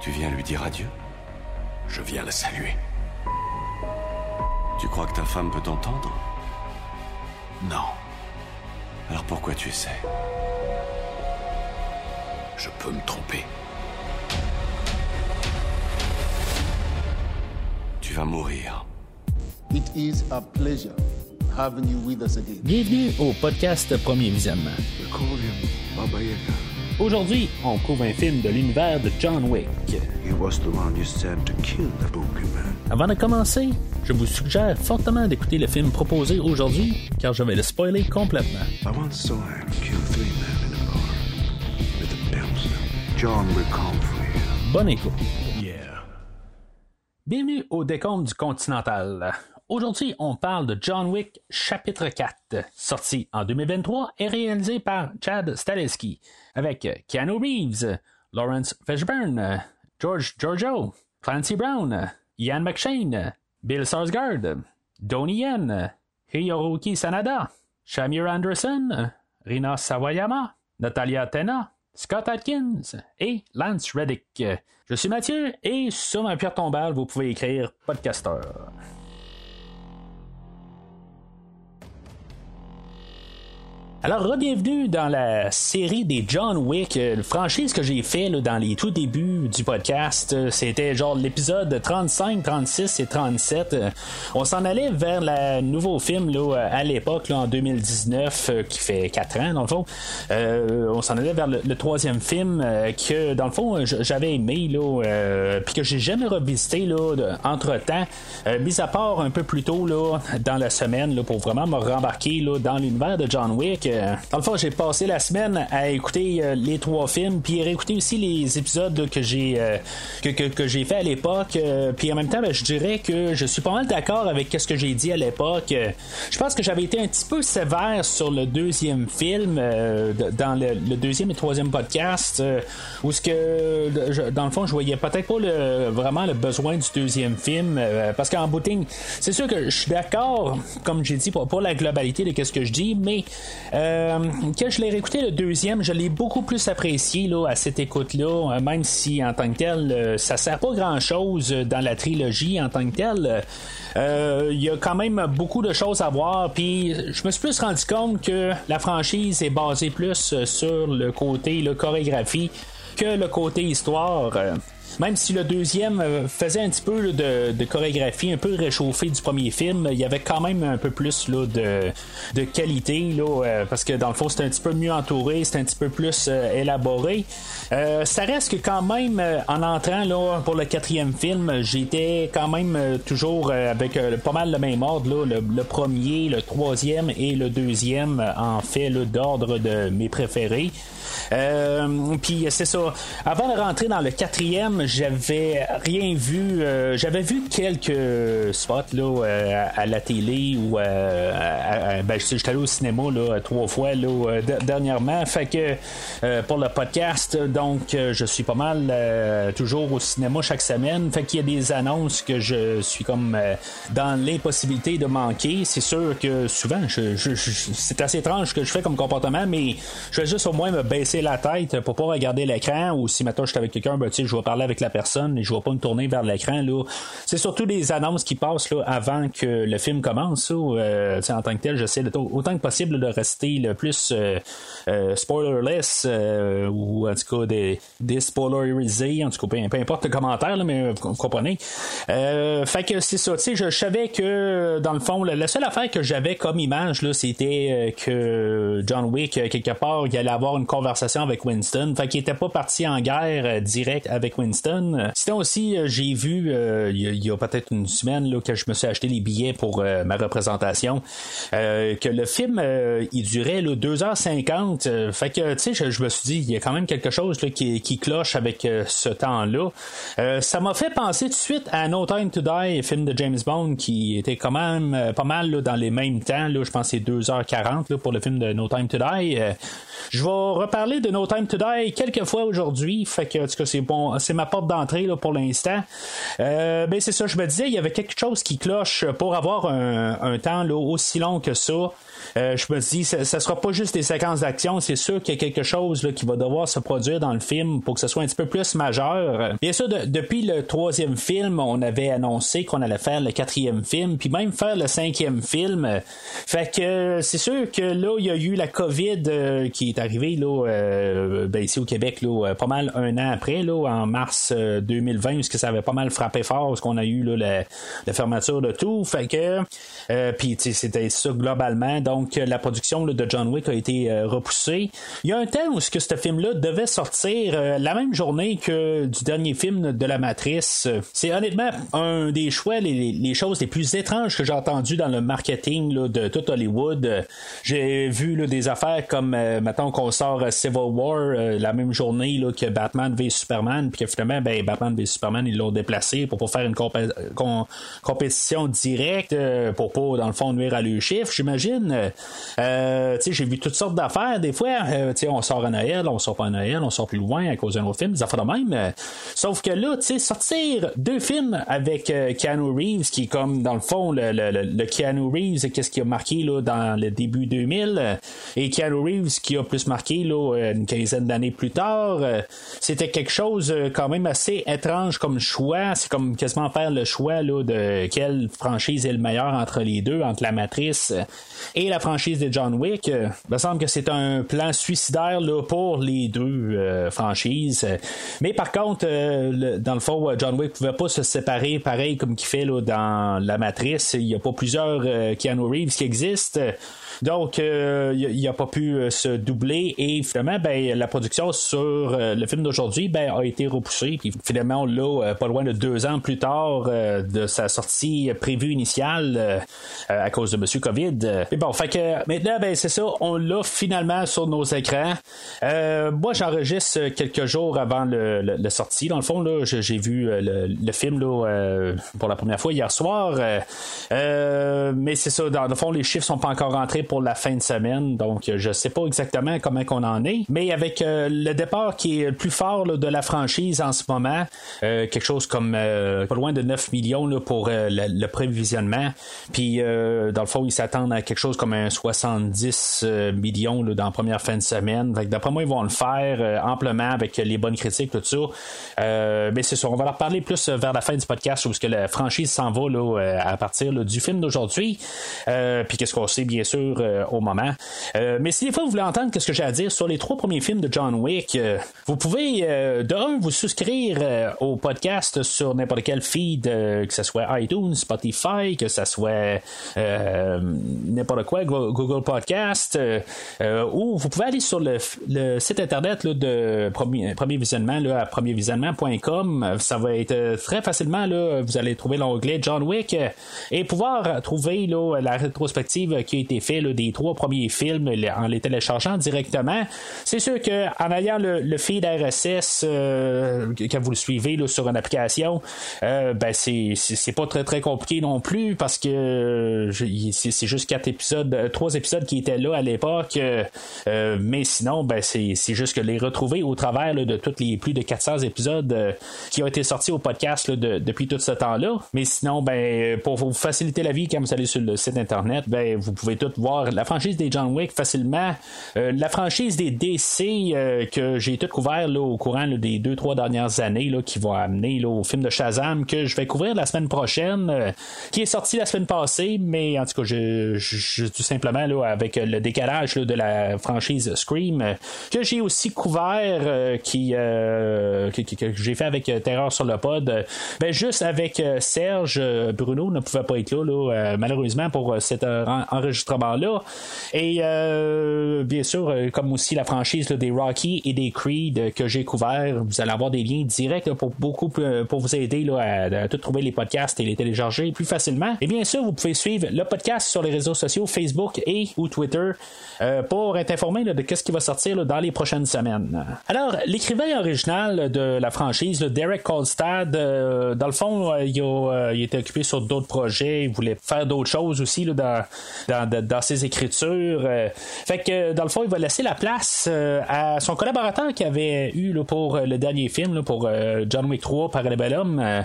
Tu viens lui dire adieu? Je viens la saluer. Tu crois que ta femme peut t'entendre? Non, Alors pourquoi tu essaies? Je peux me tromper. Tu vas mourir. It is a pleasure having you with us again. Bienvenue au podcast Premier Visionnement. Aujourd'hui, on couvre un film de l'univers de John Wick. He was the one you sent to kill the boogeyman. Avant de commencer, je vous suggère fortement d'écouter le film proposé aujourd'hui, car je vais le spoiler complètement. I once saw him kill three men in a bar with a pencil. John. Bonne écoute. Yeah. Bienvenue au décompte du Continental. Aujourd'hui, on parle de John Wick chapitre 4, sorti en 2023 et réalisé par Chad Stahelski, avec Keanu Reeves, Lawrence Fishburne, George Giorgio, Clancy Brown, Ian McShane, Bill Sarsgaard, Donnie Yen, Hiroki Sanada, Shamir Anderson, Rina Sawayama, Natalia Tena, Scott Atkins et Lance Reddick. Je suis Mathieu et sur ma pierre tombale, vous pouvez écrire podcasteur. Alors, bienvenue dans la série des John Wick, euh, franchise que j'ai fait là, dans les tout débuts du podcast. Euh, C'était genre l'épisode 35, 36 et 37. Euh, On s'en allait vers le nouveau film là, à l'époque, là, en 2019, euh, qui fait 4 ans dans le fond. On s'en allait vers le, troisième film que, dans le fond, j'avais aimé, là, euh, puis que j'ai jamais revisité là, entre-temps, mis à part un peu plus tôt là, dans la semaine là, pour vraiment me rembarquer là, dans l'univers de John Wick. Euh, dans le fond, j'ai passé la semaine à écouter euh, les trois films, puis réécouter aussi les épisodes que j'ai euh, que, que, que j'ai fait à l'époque. Euh, puis en même temps, ben, je dirais que je suis pas mal d'accord avec ce que j'ai dit à l'époque. Je pense que j'avais été un petit peu sévère sur le deuxième film, dans le, deuxième et troisième podcast, où ce que dans le fond, je voyais peut-être pas le, vraiment le besoin du deuxième film, parce qu'en ligne, c'est sûr que je suis d'accord, comme j'ai dit, pour, pour la globalité de ce que je dis, mais euh, quand je l'ai réécouté le deuxième, je l'ai beaucoup plus apprécié là, à cette écoute-là, euh, même si en tant que tel, euh, ça sert pas grand-chose dans la trilogie en tant que tel. Il y a quand même beaucoup de choses à voir, puis je me suis plus rendu compte que la franchise est basée plus sur le côté la chorégraphie que le côté histoire. Même si le deuxième euh, faisait un petit peu de, chorégraphie un peu réchauffée du premier film, il y avait quand même un peu plus là, de, de qualité, là, euh, parce que dans le fond, c'était un petit peu mieux entouré, c'était un petit peu plus euh, élaboré. Ça reste que quand même, en entrant là, pour le quatrième film, j'étais quand même toujours avec pas mal le même ordre, le, premier, le troisième et le deuxième, en fait, d'ordre de mes préférés. Puis c'est ça. Avant de rentrer dans le quatrième, j'avais rien vu. euh, j'avais vu quelques spots là euh, à, la télé ou euh, ben, j'étais allé au cinéma là trois fois là euh, dernièrement. Fait que pour le podcast, donc je suis pas mal toujours au cinéma chaque semaine. Fait qu'il y a des annonces que je suis comme dans l'impossibilité de manquer. C'est sûr que souvent, c'est assez étrange ce que je fais comme comportement, mais je vais juste au moins me baisser la tête pour pas regarder l'écran ou si maintenant je suis avec quelqu'un, ben, je vais parler avec la personne et je vais pas me tourner vers l'écran. Là. C'est surtout des annonces qui passent là, avant que le film commence. euh, en tant que tel, j'essaie autant que possible de rester le plus euh, euh, spoilerless ou en tout cas des, des en tout cas peu, importe le commentaire, mais vous comprenez. Fait que c'est ça, tu sais, je, savais que dans le fond, la, seule affaire que j'avais comme image, là, c'était que John Wick, quelque part, il allait avoir une conversation avec Winston. Fait qu'il était pas parti en guerre euh, direct avec Winston. Sinon aussi, euh, j'ai vu euh, il y a, peut-être une semaine là, que je me suis acheté les billets pour euh, ma représentation, que le film il durait là, 2h50. euh, fait que tu sais, je, me suis dit, il y a quand même quelque chose là, qui, cloche avec ce temps-là. Ça m'a fait penser tout de suite à No Time to Die, film de James Bond, qui était quand même pas mal là, dans les mêmes temps. Là, je pense que c'est 2h40 là, pour le film de No Time to Die. Je vais reparler de No Time to Die quelques fois aujourd'hui. Fait que, c'est bon. C'est ma porte d'entrée pour l'instant. Euh, ben c'est ça, je me disais, il y avait quelque chose qui cloche pour avoir un, un temps là, aussi long que ça. Euh, je me dis, ça, ça sera pas juste des séquences d'action, c'est sûr qu'il y a quelque chose là, qui va devoir se produire dans le film pour que ce soit un petit peu plus majeur. Bien sûr, depuis le troisième film, on avait annoncé qu'on allait faire le quatrième film, puis même faire le cinquième film. Fait que c'est sûr que là, il y a eu la COVID euh, qui est arrivée là, euh, ben, ici au Québec, là, pas mal un an après, là, en mars 2020, parce que ça avait pas mal frappé fort, parce qu'on a eu là, la, la fermeture de tout. Fait que, puis c'était ça globalement. Donc, donc la production de John Wick a été euh, repoussée. Il y a un temps où ce que ce film-là devait sortir euh, la même journée que du dernier film de la Matrice. C'est honnêtement un des choix, les, choses les plus étranges que j'ai entendues dans le marketing de tout Hollywood. J'ai vu des affaires comme, euh, maintenant qu'on sort Civil War la même journée que Batman v Superman, puis que finalement, ben, Batman v Superman, ils l'ont déplacé pour, pour faire une compétition directe, pour pas, dans le fond, nuire à leur chiffre, j'imagine. Euh, j'ai vu toutes sortes d'affaires. Des fois, euh, on sort à Noël, on sort pas à Noël, on sort plus loin à cause d'un autre film, des affaires de même. sauf que là, sortir deux films avec euh, Keanu Reeves, qui est comme, dans le fond, le, le, Keanu Reeves, qu'est-ce qui a marqué là, dans le début 2000, et Keanu Reeves qui a plus marqué là, une quinzaine d'années plus tard, c'était quelque chose quand même assez étrange comme choix. C'est comme quasiment faire le choix là, de quelle franchise est le meilleur entre les deux, entre la Matrice et la franchise de John Wick, euh, il me semble que c'est un plan suicidaire là, pour les deux euh, franchises. Mais par contre, euh, dans le fond, John Wick pouvait pas se séparer pareil comme qu'il fait là, dans La Matrice. Il n'y a pas plusieurs Keanu Reeves qui existent. Donc, euh, il n'a pas pu euh, se doubler et finalement, ben, la production sur euh, le film d'aujourd'hui ben, a été repoussée. Puis finalement, là, pas loin de deux ans plus tard de sa sortie prévue initiale à cause de Monsieur Covid. Mais bon, fait que maintenant, ben, c'est ça, on l'a finalement sur nos écrans. moi, j'enregistre quelques jours avant le, le, sortie. Dans le fond, là, j'ai vu le, film là, pour la première fois hier soir. mais c'est ça, dans le fond, les chiffres sont pas encore rentrés pour la fin de semaine. Donc, je sais pas exactement comment qu'on en est. Mais avec euh, le départ qui est le plus fort de la franchise en ce moment, euh, quelque chose comme euh, pas loin de 9 millions là, pour le, prévisionnement. Puis, dans le fond, ils s'attendent à quelque chose comme un 70 millions là, dans la première fin de semaine. D'après moi, ils vont le faire amplement avec les bonnes critiques, tout ça. mais c'est sûr, on va leur parler plus vers la fin du podcast où que la franchise s'en va à partir du film d'aujourd'hui. Puis qu'est-ce qu'on sait, bien sûr, euh, au moment. Euh, mais si des fois vous voulez entendre ce que j'ai à dire sur les trois premiers films de John Wick, euh, vous pouvez de un vous souscrire au podcast sur n'importe quel feed, que ce soit iTunes, Spotify, que ce soit n'importe quoi, Google Podcast, ou vous pouvez aller sur le, site internet de premier, visionnement à premiervisionnement.com. Ça va être très facilement là, vous allez trouver l'onglet John Wick et pouvoir trouver la rétrospective qui a été faite des trois premiers films en les téléchargeant directement. C'est sûr qu'en ayant le, feed RSS, euh, quand vous le suivez sur une application, euh, ben c'est, pas très très compliqué non plus parce que c'est, juste quatre épisodes, euh, trois épisodes qui étaient là à l'époque. mais sinon, ben c'est, juste que les retrouver au travers de tous les plus de 400 épisodes qui ont été sortis au podcast depuis tout ce temps-là. Mais sinon, ben pour vous faciliter la vie quand vous allez sur le site internet, ben vous pouvez tout voir la franchise des John Wick facilement. Euh, la franchise des DC euh, que j'ai tout couvert là, au courant des deux, trois dernières années là, qui va amener au film de Shazam que je vais couvrir la semaine prochaine, euh, qui est sorti la semaine passée, mais en tout cas, je, tout simplement avec le décalage de la franchise Scream, que j'ai aussi couvert, qui, que j'ai fait avec Terreur sur le pod. ben, juste avec Serge, Bruno ne pouvait pas être là, malheureusement pour cet Et euh, bien sûr, euh, comme aussi la franchise des Rocky et des Creed euh, que j'ai couvert, vous allez avoir des liens directs pour beaucoup pour vous aider à, tout trouver les podcasts et les télécharger plus facilement. Et bien sûr, vous pouvez suivre le podcast sur les réseaux sociaux Facebook et ou Twitter pour être informé de ce qui va sortir dans les prochaines semaines. Alors, l'écrivain original de la franchise, Derek Kolstad, dans le fond, il, était occupé sur d'autres projets, il voulait faire d'autres choses aussi dans, dans, dans écritures. fait que dans le fond, il va laisser la place à son collaborateur qui avait eu pour le dernier film, pour John Wick 3 par Bellum,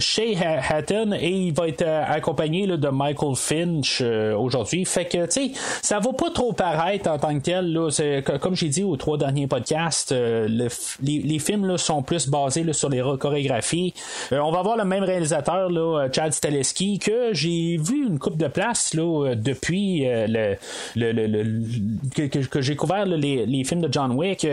Shay Hatton, et il va être accompagné de Michael Finch aujourd'hui. Fait que, tu sais, ça va pas trop paraître en tant que tel. Là, comme j'ai dit aux trois derniers podcasts, les, films sont plus basés sur les chorégraphies. on va voir le même réalisateur, là, Chad Staleski, que j'ai vu une coupe de place là, depuis le, que, j'ai couvert les, films de John Wick.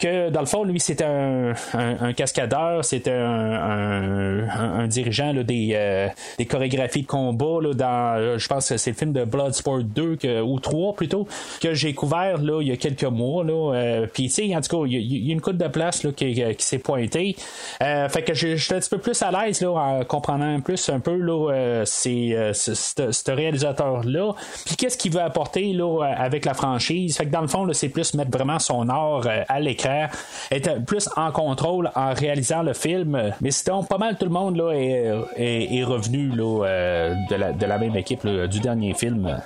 que dans le fond, lui, c'était un, cascadeur, c'était un, dirigeant des, des chorégraphies de combat là, dans, je pense que c'est le film de Bloodsport 2 ou 3 plutôt, que j'ai couvert là, il y a quelques mois. Là, puis, tu sais, en tout cas, il y, a une coupe de place là, qui, s'est pointée. fait que j'étais un petit peu plus à l'aise là, en comprenant plus un peu là, euh, c'est, euh, ce réalisateur-là. Qu'est-ce qu'il veut apporter là, avec la franchise? Fait que dans le fond, c'est plus mettre vraiment son art euh, à l'écran, être plus en contrôle en réalisant le film. Mais sinon, pas mal tout le monde est, revenu là, de, la, même équipe du dernier film.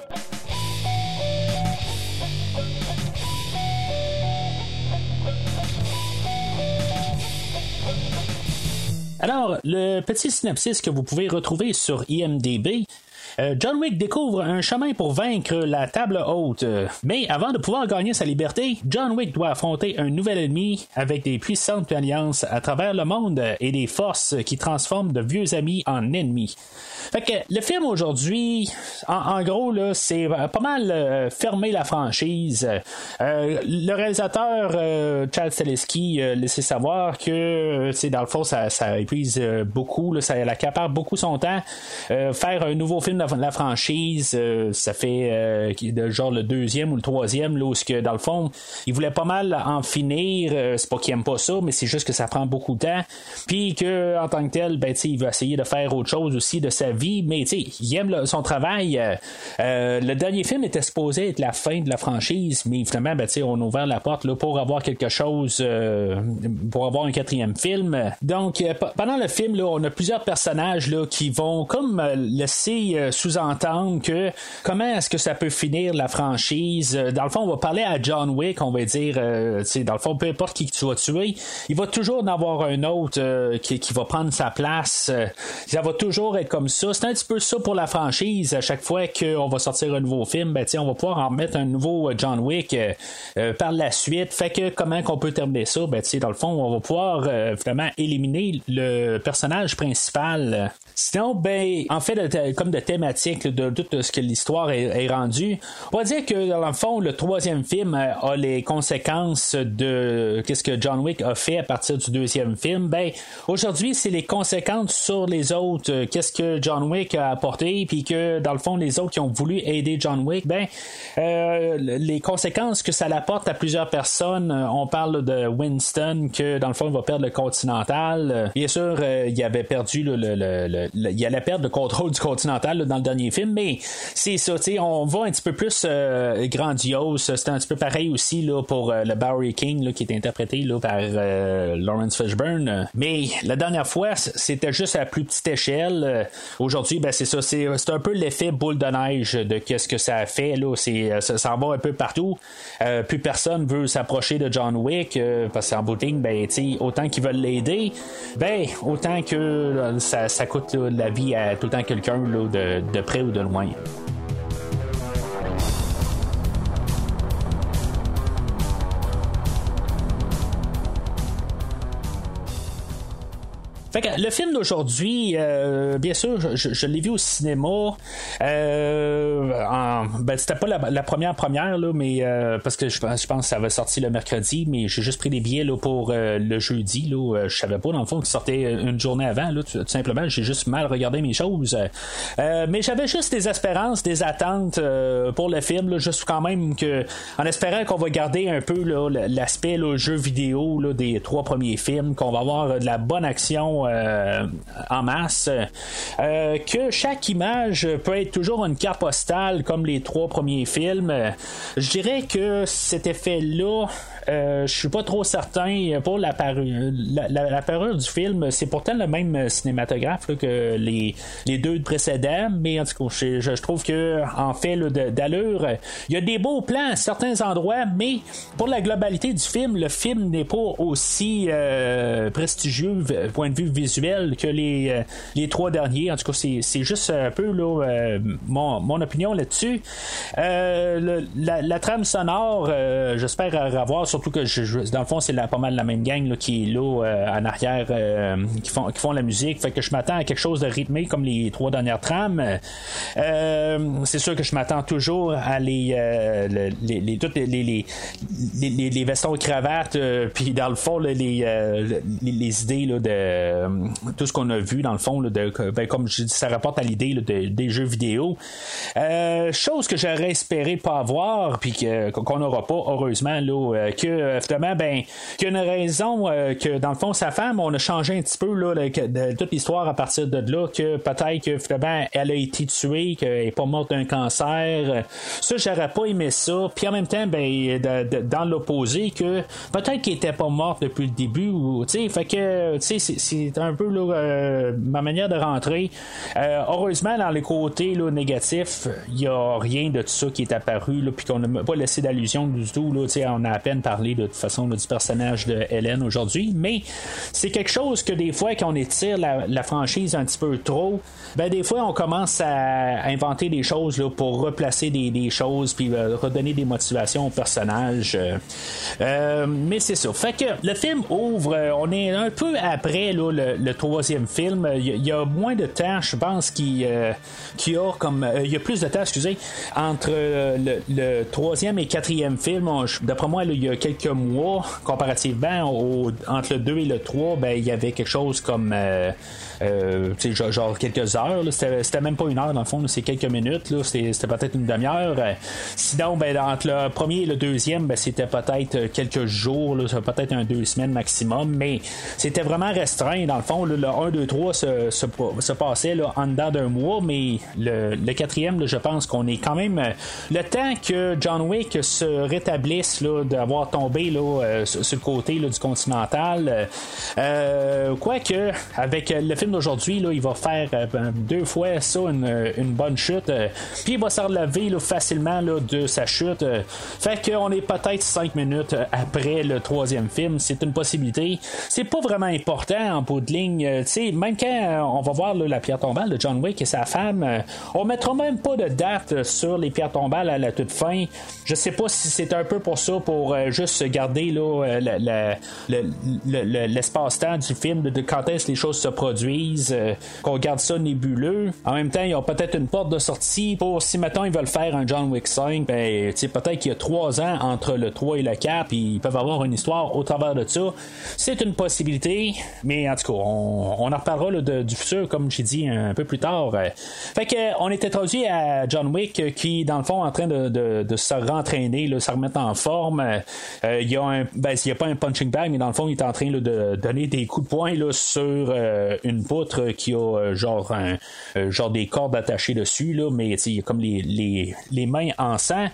Alors, le petit synopsis que vous pouvez retrouver sur IMDB, euh, John Wick découvre un chemin pour vaincre la table haute. Mais avant de pouvoir gagner sa liberté, John Wick doit affronter un nouvel ennemi avec des puissantes alliances à travers le monde et des forces qui transforment de vieux amis en ennemis. Fait que le film aujourd'hui, en, gros, là, c'est euh, pas mal euh, fermé la franchise. Euh, le réalisateur Chad Staleski a laissé savoir que dans le fond, ça, ça épuise beaucoup, là, ça accapare beaucoup son temps. faire un nouveau film de la franchise, ça fait genre le deuxième ou le troisième, là, où dans le fond, il voulait pas mal en finir. c'est pas qu'il aime pas ça, mais c'est juste que ça prend beaucoup de temps. Puis que en tant que tel, ben, il veut essayer de faire autre chose aussi de sa vie, mais il aime son travail. Euh, euh, le dernier film était supposé être la fin de la franchise, mais finalement, ben, on a ouvert la porte là, pour avoir quelque chose, euh, pour avoir un quatrième film. Donc, pendant le film, là, on a plusieurs personnages là, qui vont comme laisser sous-entendre que comment est-ce que ça peut finir la franchise? Dans le fond, on va parler à John Wick, on va dire, dans le fond, peu importe qui tu vas tuer, il va toujours en avoir un autre qui, va prendre sa place. ça va toujours être comme ça c'est un petit peu ça pour la franchise. À chaque fois qu'on va sortir un nouveau film, ben, on va pouvoir en mettre un nouveau euh, John Wick euh, euh, par la suite. Fait que comment qu'on peut terminer ça? Ben, dans le fond, on va pouvoir vraiment éliminer le personnage principal. Sinon, ben, en fait, comme de thématique de, tout ce que l'histoire est, rendue, on va dire que dans le fond, le troisième film a les conséquences de qu'est-ce que John Wick a fait à partir du deuxième film. Ben, aujourd'hui, c'est les conséquences sur les autres. Qu'est-ce que John John Wick a apporté, puis que dans le fond, les autres qui ont voulu aider John Wick, ben, euh, les conséquences que ça apporte à plusieurs personnes, euh, on parle de Winston, que dans le fond, il va perdre le Continental. Euh, bien sûr, il avait perdu le, il allait perdre le contrôle du Continental dans le dernier film, mais c'est ça, on va un petit peu plus grandiose. C'est un petit peu pareil aussi là, pour le Barry King qui est interprété là, par Lawrence Fishburne. Mais la dernière fois, c'était juste à plus petite échelle. Aujourd'hui, ben, c'est ça, c'est, un peu l'effet boule de neige de qu'est-ce que ça a fait. Là. C'est, ça s'en va un peu partout. Euh, plus personne veut s'approcher de John Wick euh, parce qu'en boutique, ben, autant qu'ils veulent l'aider, ben, autant que ça, ça coûte la vie à tout le temps quelqu'un de, de près ou de loin. Fait que le film d'aujourd'hui, euh, bien sûr, je, l'ai vu au cinéma. Euh, ben, c'était pas la, première première, là, mais euh, parce que je, je, pense que ça va sortir le mercredi, mais j'ai juste pris des billets là, pour le jeudi. Là, je savais pas, dans le fond, qu'il sortait une journée avant. Là, tout, simplement, j'ai juste mal regardé mes choses. mais j'avais juste des espérances, des attentes pour le film. Là, juste quand même que, en espérant qu'on va garder un peu l'aspect jeu vidéo là, des trois premiers films, qu'on va avoir de la bonne action euh, en masse, euh, que chaque image peut être toujours une carte postale comme les trois premiers films. Je dirais que cet effet-là je suis pas trop certain pour la, parure du film. C'est pourtant le même cinématographe que les, deux précédents, mais en tout cas, je, trouve que en fait d'allure, il y a des beaux plans à certains endroits, mais pour la globalité du film, le film n'est pas aussi euh, prestigieux point de vue visuel que les, euh, les trois derniers. En tout cas, c'est juste un peu euh, mon, mon, opinion là-dessus. La, la, trame sonore, j'espère avoir, surtout que dans le fond, c'est pas mal la même gang qui est là en arrière, qui, font, qui font la musique. Fait que je m'attends à quelque chose de rythmé comme les trois dernières trames. c'est sûr que je m'attends toujours à les, les, toutes les, les, vestons et cravates, puis dans le fond, les, les, idées là, de tout ce qu'on a vu dans le fond, ben, comme je dis, ça rapporte à l'idée des jeux vidéo. Euh, chose que j'aurais espéré pas avoir, puis qu'on n'aura pas, heureusement, là, euh, que finalement, ben, qu'il y a une raison que dans le fond, sa femme, on a changé un petit peu là, de, toute l'histoire à partir de là, que peut-être que finalement, elle a été tuée, qu'elle n'est pas morte d'un cancer. Ça, j'aurais pas aimé ça. Puis en même temps, ben, dans l'opposé, que peut-être qu'elle était pas morte depuis le début, ou, fait que, c'est un peu euh, ma manière de rentrer. Euh, heureusement, dans les côtés là, négatifs, il n'y a rien de tout ça qui est apparu, puis qu'on n'a pas laissé d'allusion du tout. Là, on a à peine parlé de toute façon du personnage de Hélène aujourd'hui, mais c'est quelque chose que des fois, quand on étire la, franchise un petit peu trop, ben des fois, on commence à inventer des choses là, pour replacer des, choses, puis euh, redonner des motivations au personnage. mais c'est ça. Fait que le film ouvre, on est un peu après le, troisième film. Il y, a moins de temps, je pense, qu'il euh, y a comme. Euh, il y a plus de temps, excusez, entre euh, le, troisième et quatrième film. D'après moi, il y a quelques mois, comparativement entre le 2 et le 3, ben, il y avait quelque chose comme. Euh, genre, quelques heures. C'était même pas une heure dans le fond, c'est quelques minutes. C'était peut-être une demi-heure. sinon, ben, entre le premier et le deuxième, ben, c'était peut-être quelques jours, peut-être un deux semaines maximum, mais c'était vraiment restreint. Dans le fond, le 1, 2, 3 se, se, passait là, en dedans d'un mois, mais le, quatrième, je pense qu'on est quand même. Le temps que John Wick se rétablisse d'avoir tombé là, euh, sur, le côté du continental, euh, quoique, avec le film d'aujourd'hui, il va faire euh, ben, deux fois ça, une, bonne chute. Euh, puis il va se relever facilement de sa chute. Euh. fait qu'on est peut-être cinq minutes après le troisième film. C'est une possibilité. C'est pas vraiment important en bout de ligne. même quand on va voir la pierre tombale de John Wick et sa femme, on mettra même pas de date sur les pierres tombales à la toute fin. Je sais pas si c'est un peu pour ça, pour juste garder l'espace-temps du film de, quand est-ce les choses se produisent euh, qu'on garde ça nébuleux. En même temps, il y a peut-être une porte de sortie pour si maintenant ils veulent faire un John Wick 5, ben, peut-être qu'il y a trois ans entre le 3 et le 4, puis ils peuvent avoir une histoire au travers de ça. C'est une possibilité, mais en tout cas, on, en reparlera du futur, comme j'ai dit un peu plus tard. Fait que on est introduit à John Wick qui, dans le fond, est en train de, se rentraîner, de se remettre en forme. Euh, il y a un, ben, a pas un punching bag, mais dans le fond, il est en train de donner des coups de poing sur euh, une poutre qui a euh, genre euh, genre des cordes attachées dessus, là, mais il y a comme les, les, les, mains en sang.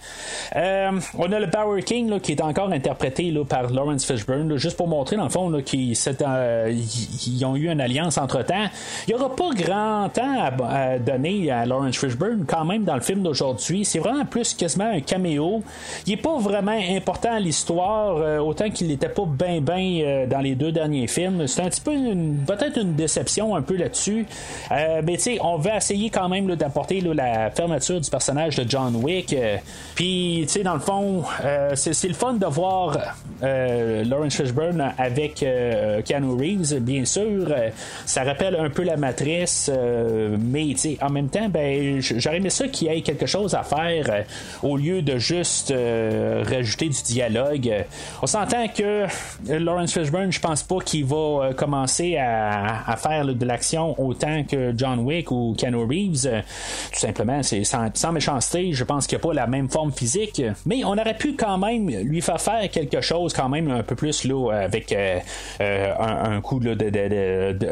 Euh, on a le Power King qui est encore interprété là, par Lawrence Fishburne, juste pour montrer dans le fond qu'ils ils ont eu une alliance entre temps. Il n'y aura pas grand temps à, donner à Lawrence Fishburne quand même dans le film d'aujourd'hui. C'est vraiment plus quasiment un caméo. Il n'est pas vraiment important à l'histoire, autant qu'il n'était pas bien bien dans les deux derniers films. C'est un petit peu peut-être une déception un peu là-dessus. Euh, mais tu sais, on veut essayer quand même d'apporter la fermeture du personnage de John Wick. Euh, puis, tu sais, dans le fond, euh, c'est le fun de voir Lawrence Fishburne avec Keanu Reeves, bien sûr. ça rappelle un peu la matrice, mais tu sais, en même temps, ben, j'aurais aimé ça qu'il y ait quelque chose à faire au lieu de juste rajouter du dialogue. On s'entend que Lawrence Fishburne, je pense pas qu'il va commencer à, faire de l'action autant que John Wick ou Keanu Reeves. Euh, tout simplement, c'est sans, méchanceté, je pense qu'il n'y a pas la même forme physique, mais on aurait pu quand même lui faire faire quelque chose quand même un peu plus là, avec euh, euh, un, coup de,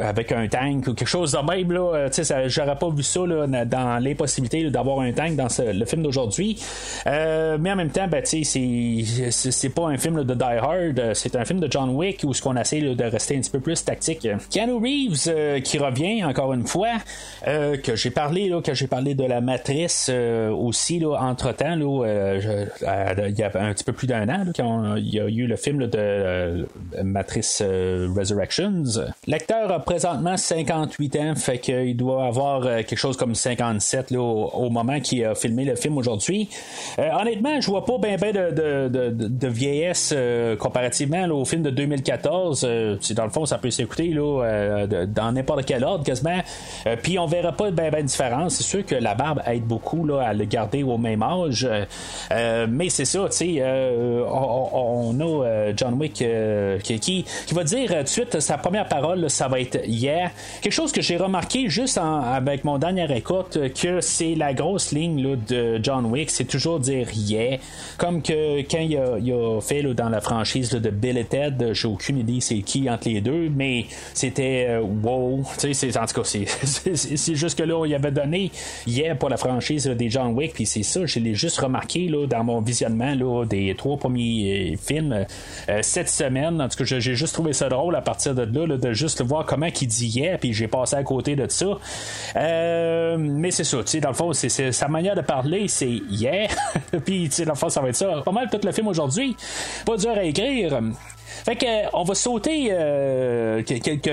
avec un tank ou quelque chose de même. Là, j'aurais pas vu ça dans l'impossibilité d'avoir un tank dans le film d'aujourd'hui. mais en même temps, ben, c'est c'est pas un film de Die Hard, c'est un film de John Wick où ce qu'on essaie de rester un petit peu plus tactique. Keanu Reeves qui revient encore une fois, que j'ai parlé là, que j'ai parlé de la matrice aussi là, entre temps il y a un petit peu plus d'un an quand il y a eu le film de Matrice Resurrections. L'acteur a présentement 58 ans, fait qu'il doit avoir quelque chose comme 57 là, au, moment qu'il a filmé le film aujourd'hui. honnêtement, je vois pas bien ben de, de, de, vieillesse comparativement au film de 2014. dans le fond, ça peut s'écouter là, dans n'importe quel ordre quasiment. Puis on verra pas ben de différence. C'est sûr que la barbe aide beaucoup là, à le garder au même âge. Euh, mais c'est ça, tu sais, euh, on, a euh, John Wick qui, qui, va dire tout de suite sa première parole, ça va être yeah. Quelque chose que j'ai remarqué juste avec mon dernier écoute, que c'est la grosse ligne de John Wick, c'est toujours dire yeah. Comme que quand il a, fait dans la franchise de Bill et Ted, j'ai aucune idée c'est qui entre les deux, mais c'était wow. Tu sais, en tout cas, c'est juste que là, il avait donné yeah pour la franchise des John Wick, puis c'est ça, je l'ai juste remarqué là, dans mon visionnement là, des trois premiers euh, films euh, cette semaine. En tout cas, j'ai juste trouvé ça drôle à partir de là, de juste voir comment il dit yeah, puis j'ai passé à côté de ça. Euh, mais c'est ça, tu sais, dans le fond, c'est sa manière de parler, c'est yeah. puis, tu sais, dans le fond, ça va être ça. Pas mal tout le film aujourd'hui. Pas dur à écrire. Fait que on va sauter euh, quelques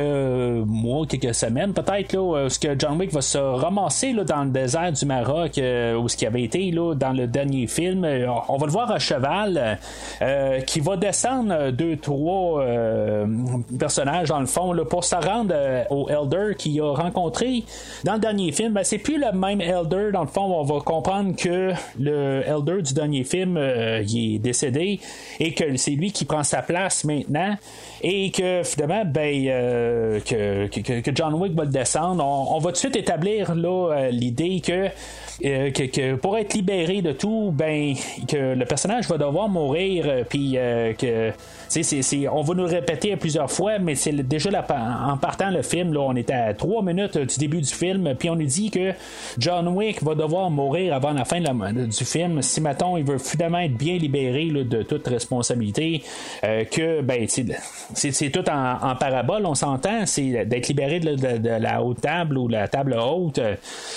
mois, quelques semaines peut-être là, où ce que John Wick va se ramasser là, dans le désert du Maroc, euh, où ce qui avait été là, dans le dernier film. Euh, on va le voir à cheval, qui va descendre deux, trois personnages dans le fond là, pour se rendre au Elder qu'il a rencontré dans le dernier film. Ben, c'est plus le même Elder dans le fond. On va comprendre que le Elder du dernier film, il est décédé et que c'est lui qui prend sa place et que finalement, ben, euh, que, que, John Wick va le descendre. On, va tout de suite établir euh, l'idée que, euh, que, pour être libéré de tout, ben, que le personnage va devoir mourir, puis que on va nous répéter plusieurs fois, mais c'est déjà en partant le film, on est à trois minutes du début du film, puis on nous dit que John Wick va devoir mourir avant la fin du film. Si mettons, il veut finalement être bien libéré de toute responsabilité, que ben, c'est tout en, parabole, on s'entend, c'est d'être libéré de, la haute table ou la table haute.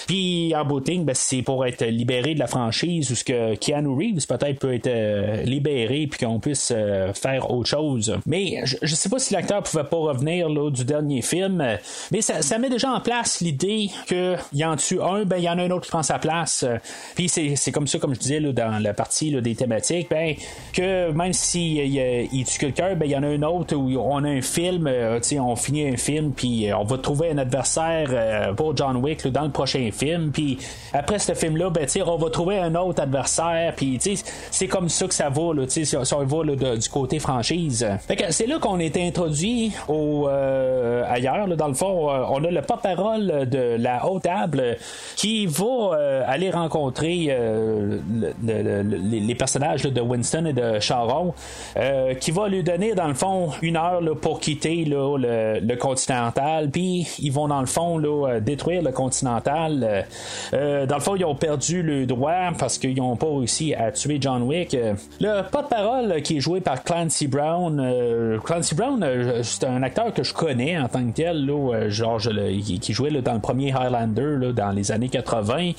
Puis en booting, ben, c'est pour être libéré de la franchise ou ce que Keanu Reeves peut-être peut être euh, libéré puis qu'on puisse euh, faire autre chose. Mais je, ne sais pas si l'acteur pouvait pas revenir là, du dernier film, mais ça, met déjà en place l'idée qu'il y en tue un, ben il y en a un autre qui prend sa place. Puis c'est comme ça, comme je disais là, dans la partie des thématiques, ben que même s'il il, tue quelqu'un, ben il y en a un autre où on a un film, euh, on finit un film, puis euh, on va trouver un adversaire euh, pour John Wick dans le prochain film, puis après ce film-là, ben, on va trouver un autre adversaire, puis c'est comme ça que ça va, là, si, on va du côté franchise. C'est là qu'on est introduit au ailleurs, dans le fond, on a le porte-parole de la haute table qui va aller rencontrer les personnages de Winston et de Charon, qui va lui donner dans le fond une heure pour quitter le, continental, puis ils vont dans le fond euh, détruire le continental. Euh, euh, dans le fond, ils ont perdu le droit parce qu'ils n'ont pas réussi à tuer John Wick. Le pas de parole qui est joué par Clancy Brown. Clancy Brown, c'est un acteur que je connais en tant que tel, genre qui jouait dans le premier Highlander dans les années 80.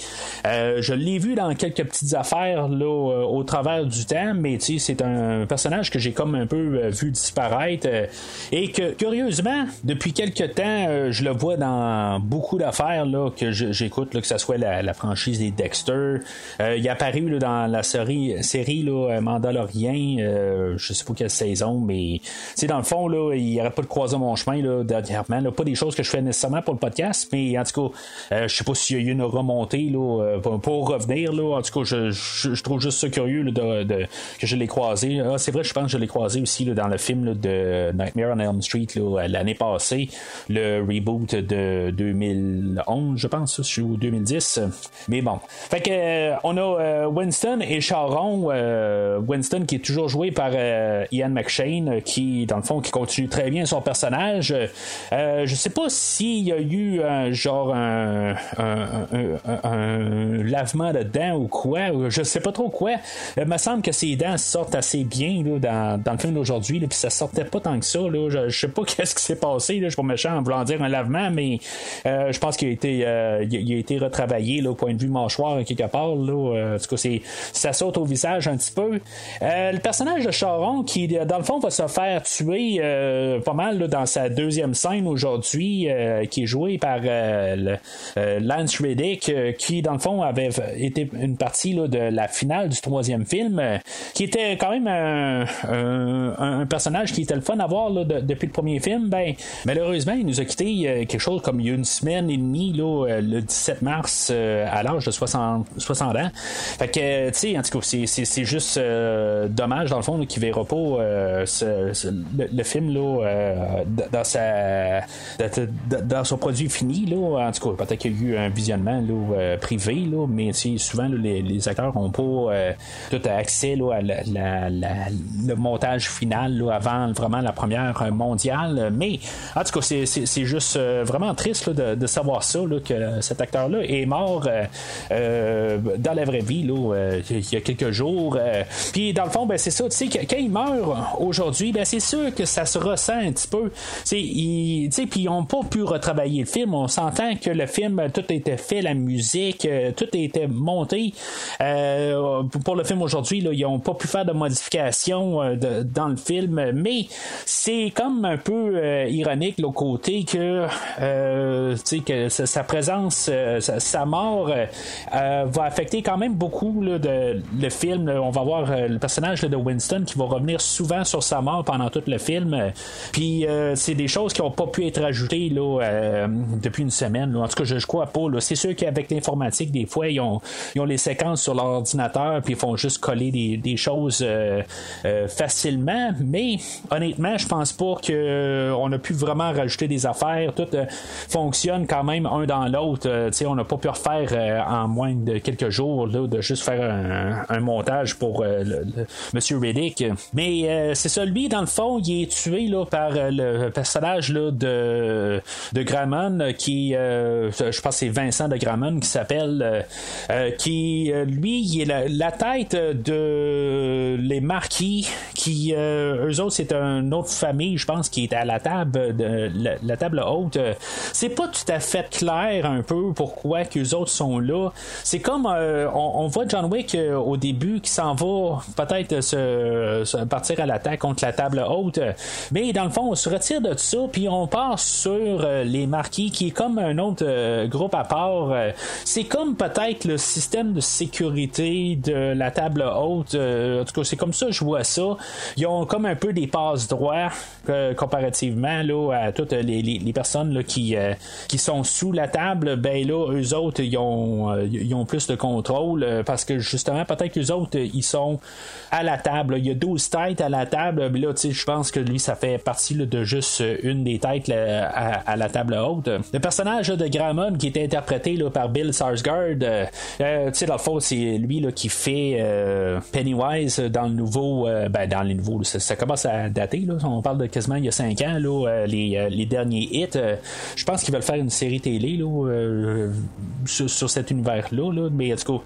je l'ai vu dans quelques petites affaires au travers du temps, mais c'est un personnage que j'ai comme un peu vu disparaître et que, curieusement, depuis quelques temps, euh, je le vois dans beaucoup d'affaires là, que j'écoute, que ce soit la, franchise des Dexter. Euh, il est apparu dans la série, série là, euh, Mandalorian, je sais pas quelle mais dans le fond, là, il arrête pas de croiser mon chemin là, dernièrement. Là, pas des choses que je fais nécessairement pour le podcast, mais en tout cas, je sais pas s'il y a eu une remontée là, pour, revenir. Là. En tout cas, je, trouve juste ça curieux de, que je l'ai croisé. Ah, c'est vrai, je pense que je l'ai croisé aussi là, dans le film de Nightmare on Elm Street l'année passée, le reboot de 2011, je pense, ou 2010. Mais bon. Fait que on a Winston et Charon. Winston qui est toujours joué par Ian McShane, qui, dans le fond, qui continue très bien son personnage. je sais pas s'il y a eu un genre un, lavement de dents ou quoi, je sais pas trop quoi. Il me semble que ses dents sortent assez bien dans, le film d'aujourd'hui, puis ça sortait pas tant que ça. Je, sais pas qu'est-ce qui s'est passé. Je suis pas méchant en voulant dire un lavement, mais euh, je pense qu'il a été, euh, il a été retravaillé au point de vue mâchoire quelque part. Là, en tout cas, ça saute au visage un petit peu. le personnage de Charon, qui dans le fond va se faire tuer pas mal dans sa deuxième scène aujourd'hui, qui est joué par Lance Reddick, qui dans le fond avait été une partie de la finale du troisième film, qui était quand même un, personnage qui était le fun à voir depuis le premier film. Ben, malheureusement, il nous a quitté euh, quelque chose comme une semaine et demie euh, le 17 mars euh, à l'âge de 60, 60 ans. Fait que, tu sais, en tout cas, c'est juste dommage dans le fond qu'il verra pas le, film là, dans sa dans son produit fini. Là, en tout cas, peut-être qu'il y a eu un visionnement là, privé, là, mais souvent les, acteurs n'ont pas tout accès là, à le montage final avant vraiment la première mondiale. Mais en tout cas, c'est juste euh, vraiment triste de, savoir ça, que cet acteur-là est mort euh, euh, dans la vraie vie il y a quelques jours. Puis dans le fond, ben, c'est ça, tu sais, quand il meurt aujourd'hui, ben, c'est sûr que ça se ressent un petit peu. Puis ils n'ont pas pu retravailler le film. On s'entend que le film, tout était fait, la musique, tout était monté. pour le film aujourd'hui, ils n'ont pas pu faire de modifications euh, dans le film, mais c'est comme un peu euh, ironique le côté que, euh, que sa, présence, sa, mort va affecter quand même beaucoup de, le film. On va voir le personnage de Winston qui va revenir souvent sur sa mort pendant tout le film. Puis c'est des choses qui n'ont pas pu être ajoutées là, depuis une semaine. En tout cas, je, crois pas. C'est sûr qu'avec l'informatique, des fois, ils ont, ils ont les séquences sur l'ordinateur puis ils font juste coller des, des choses euh, euh, facilement, mais honnêtement, je pense pas qu'on euh, a pu vraiment rajouter des affaires. Tout fonctionne quand même un dans l'autre. on n'a pas pu refaire en moins de quelques jours de juste faire un, montage pour le, Monsieur Reddick. Mais c'est ça, lui, dans le fond, il est tué là, par le personnage de, de Gramon, qui, je pense c'est Vincent de Gramon qui s'appelle, qui, lui, il est la, la tête de les marquis qui euh, eux autres c'est une autre famille je pense qui est à la table de la, table haute. C'est pas tout à fait clair un peu pourquoi qu'eux autres sont là. C'est comme euh, on, voit John Wick euh, au début qui s'en va peut-être se, partir à l'attaque contre la table haute. Mais dans le fond on se retire de ça puis on passe sur les marquis qui est comme un autre groupe à part. C'est comme peut-être le système de sécurité de la table haute en tout cas c'est comme ça je vois ça. Ils ont comme un peu des passes droits euh, comparativement là, à toutes les, personnes là, qui, euh, qui sont sous la table. Ben là, eux autres, ils ont, euh, ils ont plus de contrôle parce que justement, peut-être que autres, ils sont à la table. Il y a 12 têtes à la table. Mais là, je pense que lui, ça fait partie de juste une des têtes à, la table haute. Le personnage de Gramon qui est interprété par Bill Sarsgaard, tu sais, dans le fond, c'est lui qui fait Pennywise dans le nouveau, ben, dans les nouveaux, ça, commence à dater. Là. On parle de quasiment il y a 5 ans, là, euh, les, euh, les, derniers hits. je pense qu'ils veulent faire une série télé là, sur, cet univers-là. Là. Mais en tout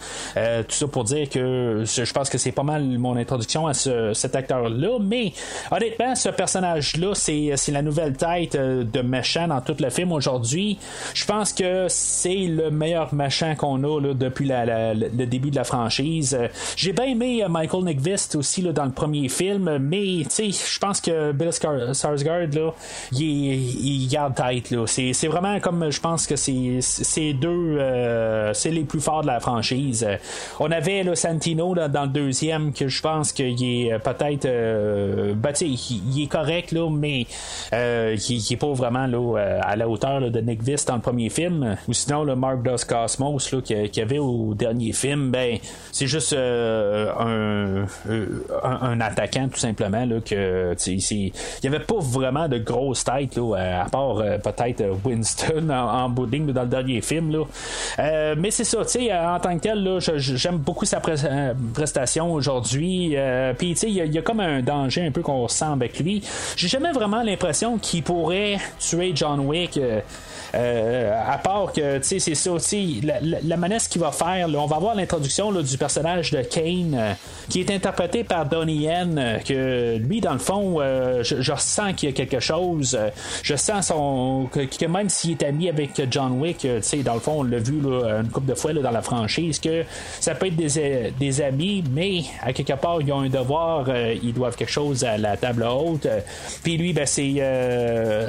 tout ça pour dire que je pense que c'est pas mal mon introduction à ce, cet acteur-là. Mais honnêtement, ce personnage-là, c'est, c'est la nouvelle tête de méchant dans tout le film aujourd'hui. Je pense que c'est le meilleur méchant qu'on a là, depuis le début de la franchise. J'ai bien aimé Michael Nickvist aussi là, dans le premier film, mais je pense que Bill Sarsgaard, là, il, garde tête. Là. C'est, vraiment comme je pense que c'est, deux, euh, c'est les plus forts de la franchise. On avait là, Santino dans le deuxième, que je pense qu'il est euh, peut-être. Euh, ben, il, est correct, là, mais euh, il, est pas vraiment là, à la hauteur de Nick Vist dans le premier film. Ou sinon, le Mark Dos Cosmos qu'il y avait au dernier film, ben, c'est juste un, un, tout simplement là, que il n'y avait pas vraiment de grosse tête là, à part peut-être Winston en, en dans le dernier film. Là. mais c'est ça, en tant que tel, j'aime beaucoup sa prestation aujourd'hui. Puis il y, a comme un danger un peu qu'on ressent avec lui. J'ai jamais vraiment l'impression qu'il pourrait tuer John Wick. Euh, à part que, tu sais, c'est ça aussi, la, la, menace qu'il va faire, on va voir l'introduction du personnage de Kane, euh, qui est interprété par Donnie Yen, euh, que lui, dans le fond, je, ressens qu'il y a quelque chose. je sens son que, même s'il est ami avec John Wick, dans le fond, on l'a vu une couple de fois dans la franchise, que ça peut être des, des, amis, mais à quelque part, ils ont un devoir, ils doivent quelque chose à la table haute. Puis lui, ben, c'est,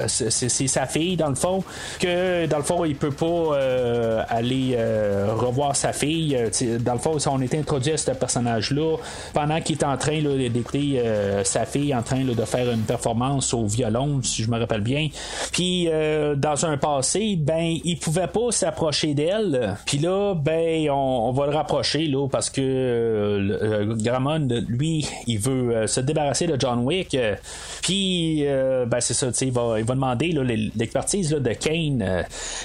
c'est sa fille, dans le fond, que dans le fond, il peut pas euh, aller euh, revoir sa fille. Euh, dans le fond, on est introduit à ce personnage-là pendant qu'il est en train d'écouter sa fille en train de faire une performance au violon, si je me rappelle bien. Puis dans un passé, ben il pouvait pas s'approcher d'elle. Puis là, ben on, va le rapprocher là parce que Gramon, lui, il veut se débarrasser de John Wick. Puis ben c'est ça, il va, il va demander l'expertise de Kane euh,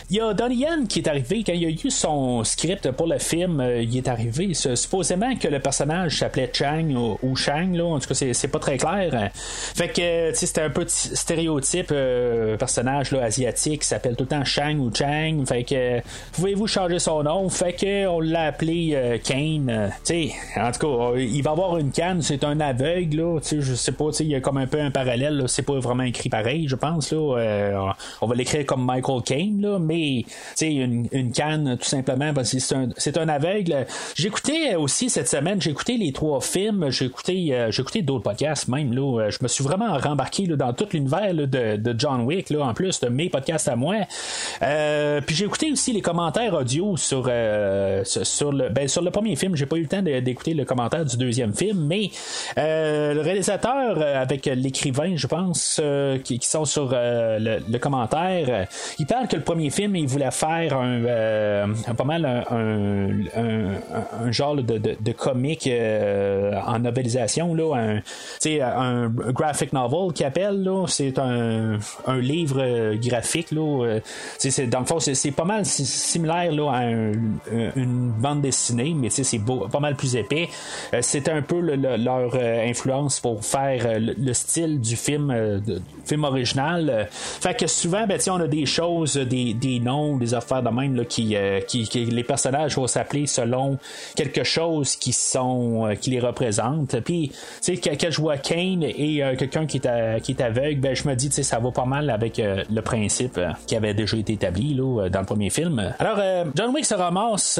il y a Donnie Yen qui est arrivé quand il a eu son script pour le film. Euh, il est arrivé supposément que le personnage s'appelait Chang ou, Chang. Là, en tout cas, c'est pas très clair. Fait que c'était un peu stéréotype euh, personnage là, asiatique s'appelle tout le temps Chang ou Chang. Fait que pouvez-vous changer son nom? Fait que on l'a appelé Kane. sais en tout cas, il va avoir une canne. C'est un aveugle. Là, je sais pas. Il y a comme un peu un parallèle. C'est pas vraiment écrit pareil, je pense. Là, on va l'écrire comme Michael Kane, là, mais une, une canne, tout simplement, parce que c'est un, aveugle. J'écoutais aussi cette semaine, j'ai écouté les trois films, j'ai écouté, euh, d'autres podcasts même. Là, euh, je me suis vraiment rembarqué là, dans tout l'univers de, de, John Wick, là, en plus de mes podcasts à moi. Euh, puis j'ai écouté aussi les commentaires audio sur, sur, le, ben, sur le premier film. J'ai pas eu le temps d'écouter le commentaire du deuxième film, mais le réalisateur avec l'écrivain, je pense, qui, qui, sont sur le, le, commentaire, il parle que le premier film, il voulait faire un, euh, pas mal un, un, genre de, de, de comique euh, en novelisation, là, un, un graphic novel qui appelle, là, c'est un, un livre graphique, là, c'est, dans le fond, c'est, pas mal similaire là, à une bande dessinée, mais c'est pas mal plus épais. Euh, c'est un peu leur influence pour faire le, style du film, film original. Fait que souvent, ben, on a des choses des, noms, des affaires de même euh, qui, qui, les personnages vont s'appeler selon quelque chose qui sont euh, qui les représente. Puis, sais, quand je vois Kane et euh, quelqu'un qui est, aveugle, ben, je me dis, tu sais, ça va pas mal avec le principe qui avait déjà été établi là, dans le premier film. Alors, John Wick se ramasse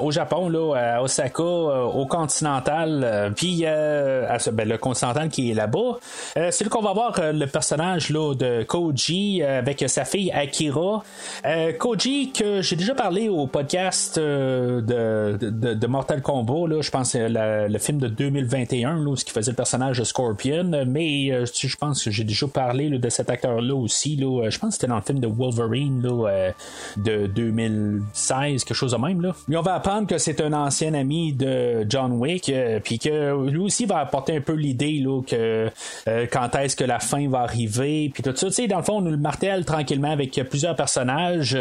au Japon, là, à Osaka, au Continental, puis ben, le Continental qui est là-bas. c'est là qu'on va voir le personnage là, de Koji avec sa fille Akira euh, Koji, que j'ai déjà parlé au podcast euh, de, Mortal Kombat, là, je pense c'est le film de 2021, là, qui faisait le personnage de Scorpion, mais euh, je pense que j'ai déjà parlé de cet acteur-là aussi. Là, je pense que c'était dans le film de Wolverine de 2016, quelque chose de même. On va apprendre que c'est un ancien ami de John Wick, puis que lui aussi va apporter un peu l'idée que quand est-ce que la fin va arriver, puis tout ça. Dans le fond, on nous le martèle tranquillement avec plusieurs personnages.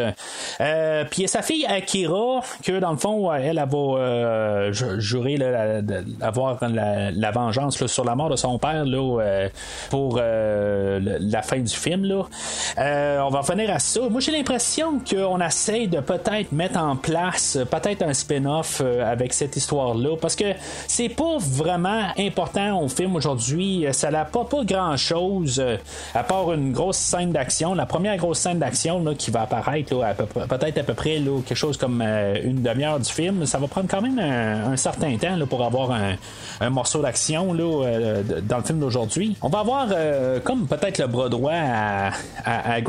Euh, puis sa fille Akira, que dans le fond, elle, va euh, jurer d'avoir la, vengeance sur la mort de son père là, euh, pour la fin du film. Là. on va revenir à ça. Moi, j'ai l'impression qu'on essaie de peut-être mettre en place peut-être un spin-off avec cette histoire-là, parce que c'est pas vraiment important au film aujourd'hui. Ça n'a pas, pas grand-chose, à part une grosse scène d'action. La première grosse scène d'action qui va apparaître peut-être à peu près quelque chose comme euh, une demi-heure du film. Ça va prendre quand même un, certain temps pour avoir un, morceau d'action euh, dans le film d'aujourd'hui. On va avoir euh, comme peut-être le bras droit à, à,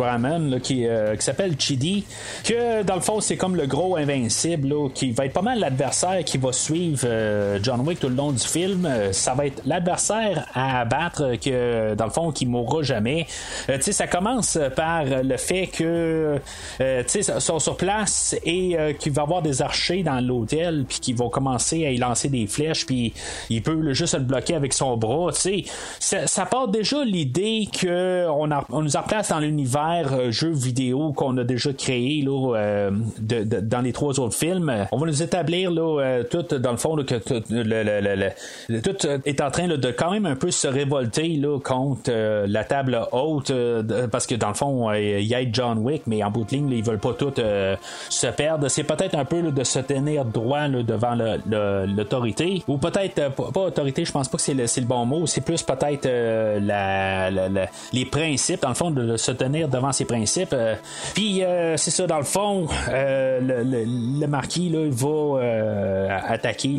qui, s'appelle Chidi, que dans le fond c'est comme le gros invincible qui va être pas mal l'adversaire qui va suivre John Wick tout le long du film. ça va être l'adversaire à abattre que dans le fond qui mourra jamais. ça commence par le fait que euh, sont sur place et euh, qu'il va avoir des archers dans l'hôtel, puis qui vont commencer à y lancer des flèches, puis il peut juste le bloquer avec son bras, tu sais, ça, part déjà l'idée que on, nous replace dans l'univers euh, jeu vidéo qu'on a déjà créé là, euh, dans les trois autres films. On va nous établir là, euh, tout dans le fond que tout, est en train de quand même un peu se révolter là, contre la table haute parce que dans le fond il y a John Wick, mais en bout de ligne ils veulent pas tout se perdre. C'est peut-être un peu de se tenir droit devant l'autorité ou peut-être pas, autorité. Je pense pas que c'est le, le, bon mot. C'est plus peut-être la, les principes dans le fond de, se tenir devant ces principes. Puis c'est ça dans le fond le, marquis là, va attaquer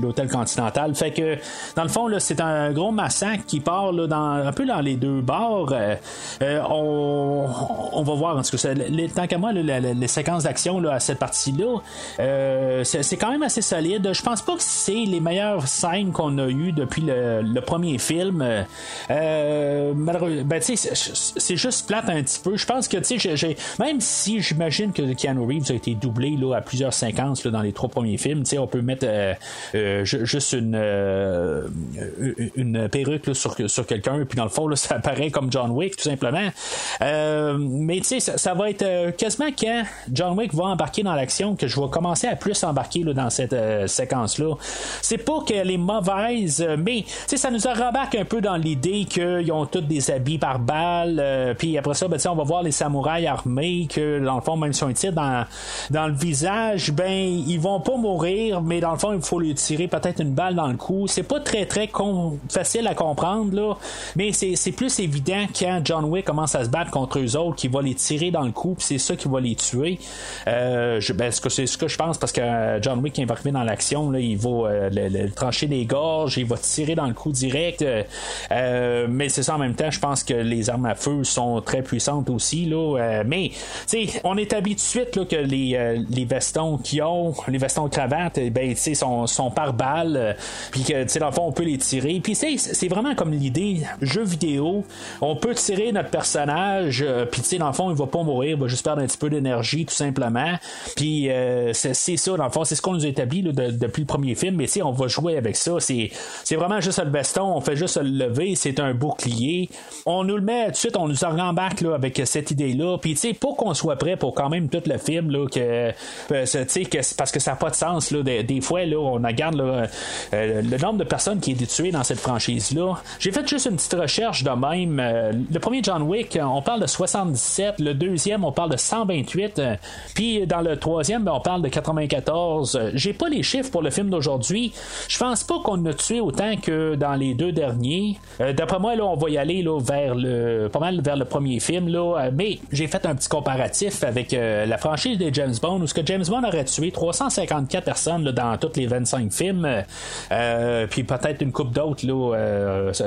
l'hôtel continental. Fait que dans le fond c'est un gros massacre qui part dans un peu dans les deux bars. on, on, va voir en tout cas tant qu'à moi les séquences d'action à cette partie-là c'est quand même assez solide. Je pense pas que c'est les meilleures scènes qu'on a eues depuis le, premier film. Euh, ben, c'est juste plate un petit peu. Je pense que, j'ai, même si j'imagine que Keanu Reeves a été doublé là, à plusieurs séquences dans les trois premiers films, on peut mettre euh, euh, juste une, une perruque sur, sur quelqu'un, puis dans le fond, ça apparaît comme John Wick, tout simplement. mais tu sais, ça, va être quasiment quand John Wick va embarquer dans l'action que je vais commencer à plus embarquer là, dans cette séquence-là. C'est pas qu'elle est mauvaise, mais ça nous rembarque un peu dans l'idée qu'ils ont tous des habits par balles, euh, puis après ça, ben, on va voir les samouraïs armés, que dans le fond, même si on tire dans, le visage, ben ils vont pas mourir, mais dans le fond, il faut lui tirer peut-être une balle dans le cou. C'est pas très très facile à comprendre, là, mais c'est plus évident quand John Wick commence à se battre contre eux autres, qu'il va les tirer dans le cou, c'est ça qui va les tuer. Euh, ben, c'est ce que je pense, parce que euh, John Wick, qui va arriver dans l'action, il va le, trancher des gorges, il va tirer dans le cou direct. Euh, mais c'est ça en même temps, je pense que les armes à feu sont très puissantes aussi. Là, euh, mais on établit tout de suite là, que les, euh, les vestons qui ont, les vestons cravates, eh ben, sont, sont par balle. Puis que dans le fond, on peut les tirer. Puis c'est vraiment comme l'idée, jeu vidéo, on peut tirer notre personnage, puis dans le fond, il va pas mourir, il va juste perdre un petit peu d'énergie tout simplement. Puis c'est ça, dans le fond, c'est ce qu'on nous établit là, depuis le premier film. Mais on va jouer avec ça. C'est vraiment juste le veston, on fait juste le lever, c'est un bouclier. On nous le met tout de suite, on nous en rembarque là, avec cette idée-là. Puis, tu sais, pour qu'on soit prêt pour quand même tout le film, là, que, euh, que parce que ça n'a pas de sens, là, des, fois, là, on regarde euh, le nombre de personnes qui été tuées dans cette franchise-là. J'ai fait juste une petite recherche de même. Euh, le premier John Wick, on parle de 77. Le deuxième, on parle de 128. puis, dans le troisième, ben, on parle de 94. J'ai pas les chiffres pour le film d'aujourd'hui. Je pense pas qu'on a tué autant que dans les deux derniers. Euh, d'après moi, là, on va y aller là, vers le pas mal vers le premier film. Là, euh, mais j'ai fait un petit comparatif avec euh, la franchise de James Bond, où ce que James Bond aurait tué 354 personnes dans tous les 25 films. puis peut-être une coupe d'autres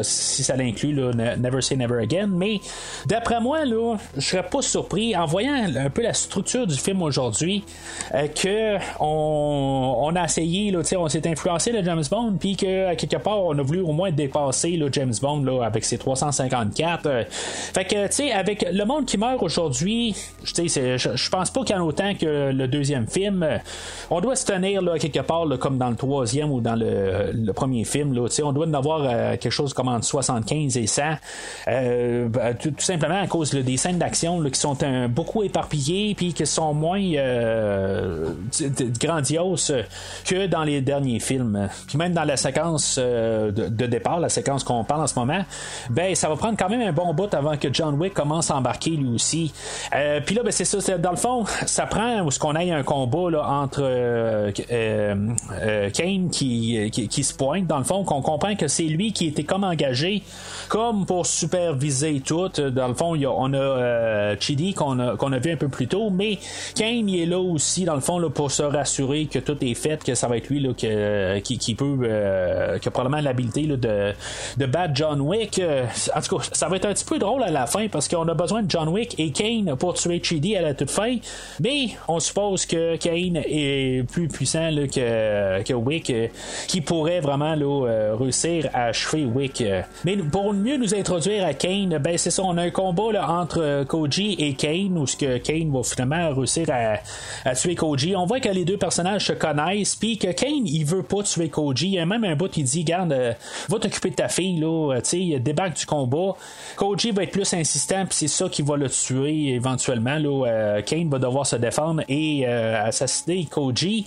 si ça l'inclut, Never Say Never Again. Mais d'après moi, là, je serais pas surpris en voyant un peu la structure du film aujourd'hui que on, a essayé, on s'est influencé de James Bond, puis que quelque part on a voulu au moins dépasser là, James Bond là, avec ses 354. Euh. fait que, tu sais, avec le monde qui meurt aujourd'hui, je pense pas qu'il y en a autant que le deuxième film. On doit se tenir là, quelque part comme dans le troisième ou dans le, premier film. Là, on doit en avoir euh, quelque chose comme entre 75 et 100. Euh, ben, tout, simplement à cause des scènes d'action qui sont beaucoup éparpillées puis qui sont moins grandioses que dans les derniers films. Puis même dans la séquence euh, de, départ, la séquence qu'on parle en ce moment, ben ça va prendre quand même un bon bout avant que John Wick commence à embarquer lui aussi. Euh, puis là, ben c'est ça. Dans le fond, ça prend ce qu'on ait un combat là, entre euh, Kane qui, qui, se pointe. Dans le fond, qu'on comprend que c'est lui qui était comme engagé comme pour superviser tout. Dans le fond, on a Chidi qu'on a, qu'on a vu un peu plus tôt, mais Kane il est là aussi, dans le fond, là, pour se rassurer que tout est fait, que ça va être lui là, qui, qui, peut euh, qui a probablement l'habilité de, de battre John Wick. Euh, en tout cas, ça va être un petit peu drôle à la fin parce qu'on a besoin de John Wick et Kane pour tuer Chidi à la toute fin. Mais on suppose que Kane est plus puissant que, que Wick, euh, qui pourrait vraiment là, réussir à achever Wick. Mais pour mieux nous introduire à Kane, ben c'est ça, on a un combat entre Koji et Kane où ce que Kane va finalement réussir à, à tuer Koji. On voit que les deux personnages se connaissent, puis que Kane il veut pas tuer Koji. Il y a même un bout qui dit garde, euh, va t'occuper de ta fille, là, tu sais, débarque du combat. Koji va être plus insistant, puis c'est ça qui va le tuer éventuellement. Là, Kane va devoir se défendre et assassiner Koji.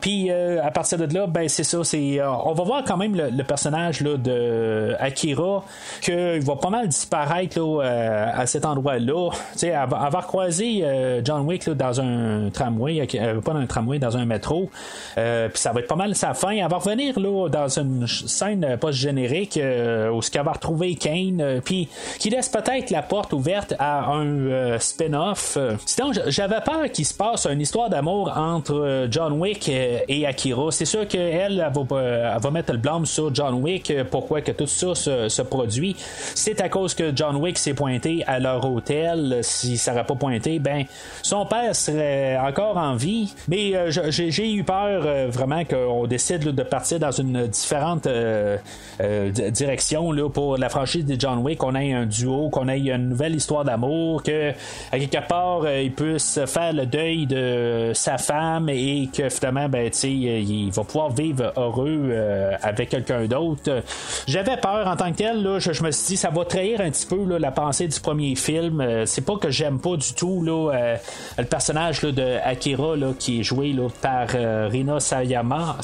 puis à partir de là, ben c'est ça, c'est on va voir quand même le, personnage là, de Akira qu'il va pas mal disparaître là, à cet endroit-là. Tu avoir croisé John Wick dans un tramway, pas dans un tramway, dans un métro. puis ça va être pas mal sa fin. Elle va revenir là, dans une scène post-générique euh, où ce qu'elle va retrouver Kane, euh, puis qui laisse peut-être la porte ouverte à un euh, spin-off. Sinon, j'avais peur qu'il se passe une histoire d'amour entre John Wick et Akira. C'est sûr qu'elle, elle, va, va mettre le blâme sur John Wick, pourquoi que tout ça se, produit. C'est à cause que John Wick s'est pointé à leur hôtel. Si ça n'aurait pas pointé, ben son père serait encore en vie. Mais j'ai eu peur vraiment qu'on décide de partir dans une différente euh, euh, direction là, pour la franchise de John Wick, qu'on ait un duo, qu'on ait une nouvelle histoire d'amour, que à quelque part euh, il puisse faire le deuil de sa femme et que finalement ben, il va pouvoir vivre heureux avec quelqu'un d'autre. J'avais peur en tant que tel, là, je, me suis dit ça va trahir un petit peu là, la pensée du premier film. c'est pas que j'aime pas du tout là, le personnage là, de Akira là, qui est joué là, par Rina Sayama.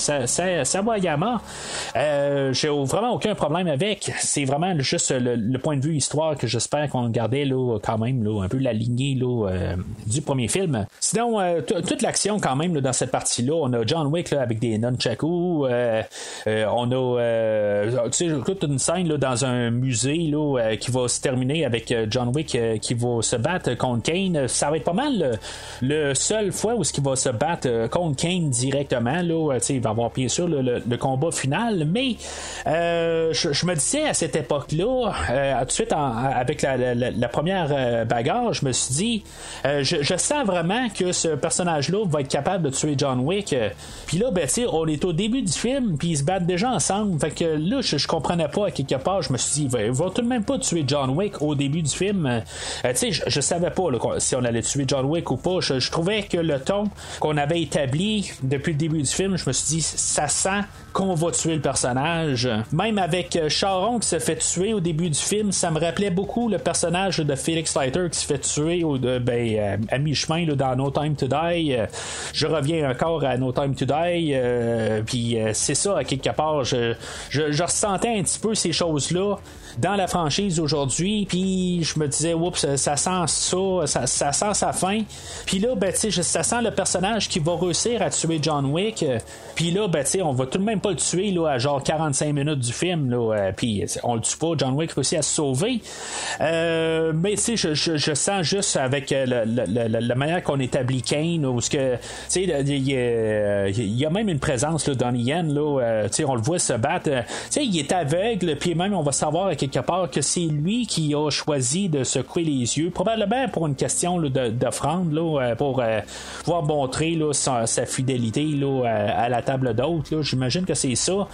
Sawayama, euh, j'ai vraiment aucun problème avec. C'est vraiment juste le, point de vue histoire que j'espère qu'on gardait là, quand même là, un peu la lignée là, euh, du premier film. Sinon, euh, toute l'action quand même dans cette partie-là, on a John Wick avec des nunchaku, on a toute une scène dans un musée qui va se terminer avec John Wick qui va se battre contre Kane. Ça va être pas mal le, seul fois où ce va se battre contre Kane directement. Là, il va avoir bien sûr le, combat final, mais euh, je, me disais à cette époque-là, euh, tout de suite avec la, première euh, bagarre, je me suis dit, je, sens vraiment que ce personnage-là va être capable de tuer John Wick. Puis là, ben, on est au début du film, puis ils se battent déjà ensemble. Fait que là, je, comprenais pas à quelque part. Je me suis dit, il va tout de même pas tuer John Wick au début du film. tu je, je, savais pas si on allait tuer John Wick ou pas. Je, je trouvais que le ton qu'on avait établi depuis le début du film, je me suis dit, ça sent qu'on va tuer le personnage. Même avec euh, Charon qui se fait tuer au début du film, ça me rappelait beaucoup le personnage de Felix Leiter qui se fait tuer au, ben, euh, à mi-chemin dans No Time to Die. Euh, je reviens encore à No Time to Die. Puis c'est ça, à quelque part, je, je ressentais un petit peu ces choses-là dans la franchise aujourd'hui. Puis je me disais, oups, ça, sent ça, ça, sent sa fin. Puis là, ben, ça sent le personnage qui va réussir à tuer John Wick. Puis là, ben, on va tout de même pas le tuer là, à genre 45 minutes du film. Là, euh, puis on le tue pas. John Wick réussit à se sauver. Euh, mais tu sais, je, sens juste avec euh, la manière qu'on établit Kane, où que, tu sais, il y, a même une présence là, dans Yen, là, on le voit se battre. sais, il est aveugle, puis même on va savoir avec quelque part que c'est lui qui a choisi de se couper les yeux, probablement pour une question d'offrande, euh, pour euh, pouvoir montrer là, sa, fidélité là, à, la table d'hôte. J'imagine que c'est ça.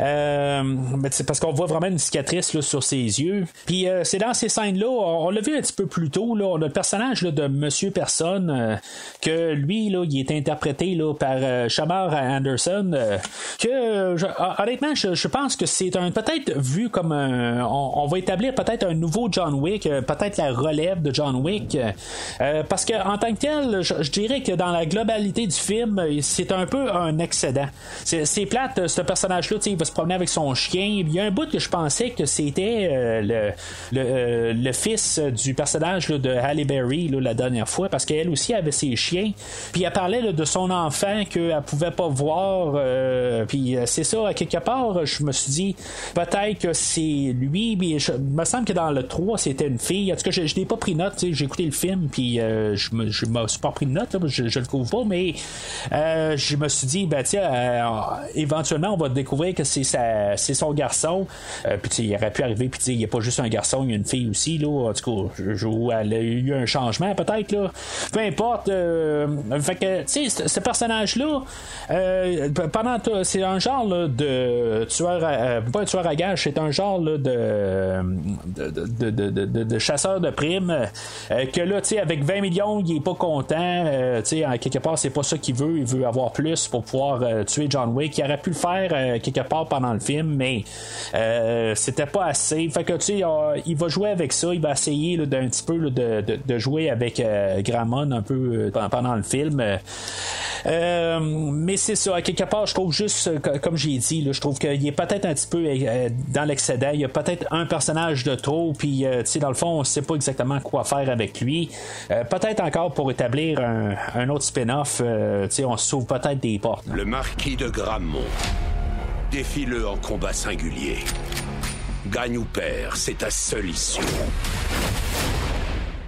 Euh, c'est parce qu'on voit vraiment une cicatrice sur ses yeux. Puis c'est dans ces scènes-là, on, l'a vu un petit peu plus tôt, là, le personnage de Monsieur Personne, que lui, là, il est interprété là, par Shamar Anderson, que honnêtement, je, je, pense que c'est un peut-être vu comme un, on, va établir peut-être un nouveau John Wick, euh, peut-être la relève de John Wick. Euh, parce que en tant que tel, je, dirais que dans la globalité du film, c'est un peu un excédent. C'est plate, ce personnage-là, il va se promener avec son chien. Il y a un bout que je pensais que c'était euh, le, le, fils du personnage de Halle Berry la dernière fois, parce qu'elle aussi avait ses chiens. Puis elle parlait de son enfant qu'elle pouvait pas voir. puis c'est ça, à quelque part, je me suis dit, peut-être que c'est lui mais je, il me semble que dans le 3, c'était une fille. En tout cas, je, n'ai pas pris note. J'ai écouté le film, puis euh, je me suis pas pris note. je, ne le couvre pas, mais euh, je me suis dit, ben, tiens, euh, éventuellement, on va découvrir que c'est son garçon. puis il aurait pu arriver, puis il n'y a pas juste un garçon, il y a une fille aussi. Là, en tout cas, je, elle a eu un changement, peut-être. là Peu importe. fait que, tu sais, ce, personnage-là, pendant c'est un genre de tueur, pas un tueur à gage, c'est un genre de de, de, de, de, chasseur de primes. que là, tu sais, avec 20 millions, il est pas content. tu sais, en quelque part, c'est pas ça qu'il veut. Il veut avoir plus pour pouvoir tuer John Wick. Il aurait pu le faire quelque part pendant le film, mais c'était pas assez. Fait que tu sais, il va jouer avec ça. Il va essayer d'un petit peu de, jouer avec Gramon un peu pendant le film. mais c'est ça, quelque part, je trouve juste, comme j'ai dit, je trouve qu'il est peut-être un petit peu dans l'excédent. Il y a peut-être un personnage de trop, puis dans le fond, on sait pas exactement quoi faire avec lui. peut-être encore pour établir un, autre spin-off, on s'ouvre peut-être des portes. Le marquis de Grammont. Défie-le en combat singulier. Gagne ou perd, c'est ta seule issue.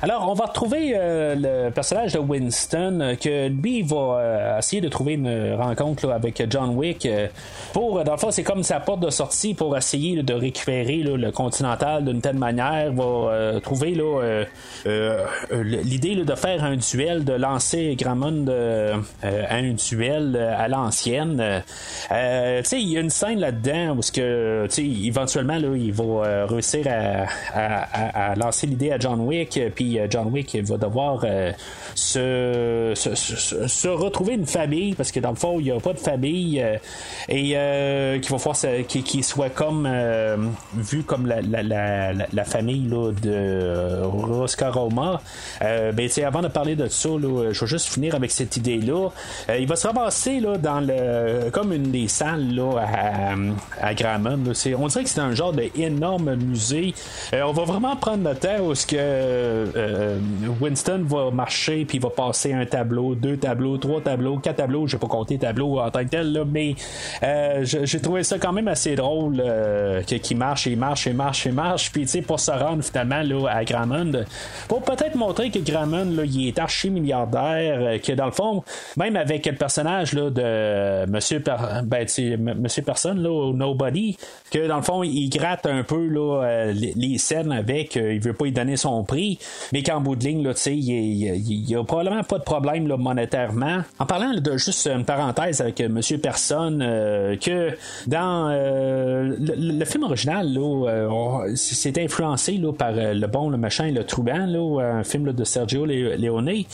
Alors, on va retrouver euh, le personnage de Winston, euh, que lui va euh, essayer de trouver une rencontre avec John Wick. pour, dans le fond, c'est comme sa porte de sortie pour essayer de récupérer le Continental d'une telle manière. Va trouver l'idée de faire un duel, de lancer Gramond à un duel à l'ancienne. il y a une scène là-dedans où, que, éventuellement, il va réussir à, à lancer l'idée à John Wick. Euh, John Wick va devoir euh, se, retrouver une famille parce que dans le fond il n'y a pas de famille euh, et qu'il va falloir qu'il soit comme vu comme la, famille de Roscaroma. Ben, avant de parler de ça je vais juste finir avec cette idée là il va se ramasser là, dans le comme une des salles à, à on dirait que c'est un genre d'énorme musée. On va vraiment prendre le temps où que euh, Winston va marcher puis va passer un tableau, deux tableaux, trois tableaux, quatre tableaux. J'ai pas compté tableaux en tant que tel, mais euh, j'ai trouvé ça quand même assez drôle euh, qu'il marche et marche et marche et marche. Puis tu sais pour se rendre finalement là, à Gramond pour peut-être montrer que Gramond là, il est archi milliardaire, que dans le fond, même avec le personnage là, de Monsieur ben, Monsieur Personne là, Nobody, que dans le fond il gratte un peu là, les, scènes avec, il veut pas y donner son prix, mais qu'en bout de ligne, il n'y a, probablement pas de problème là, monétairement. En parlant de juste une parenthèse avec euh, Monsieur Personne, euh, que dans euh, le, film original, c'est influencé là, par Le Bon, le Machin et le Trouban, un film de Sergio Leone.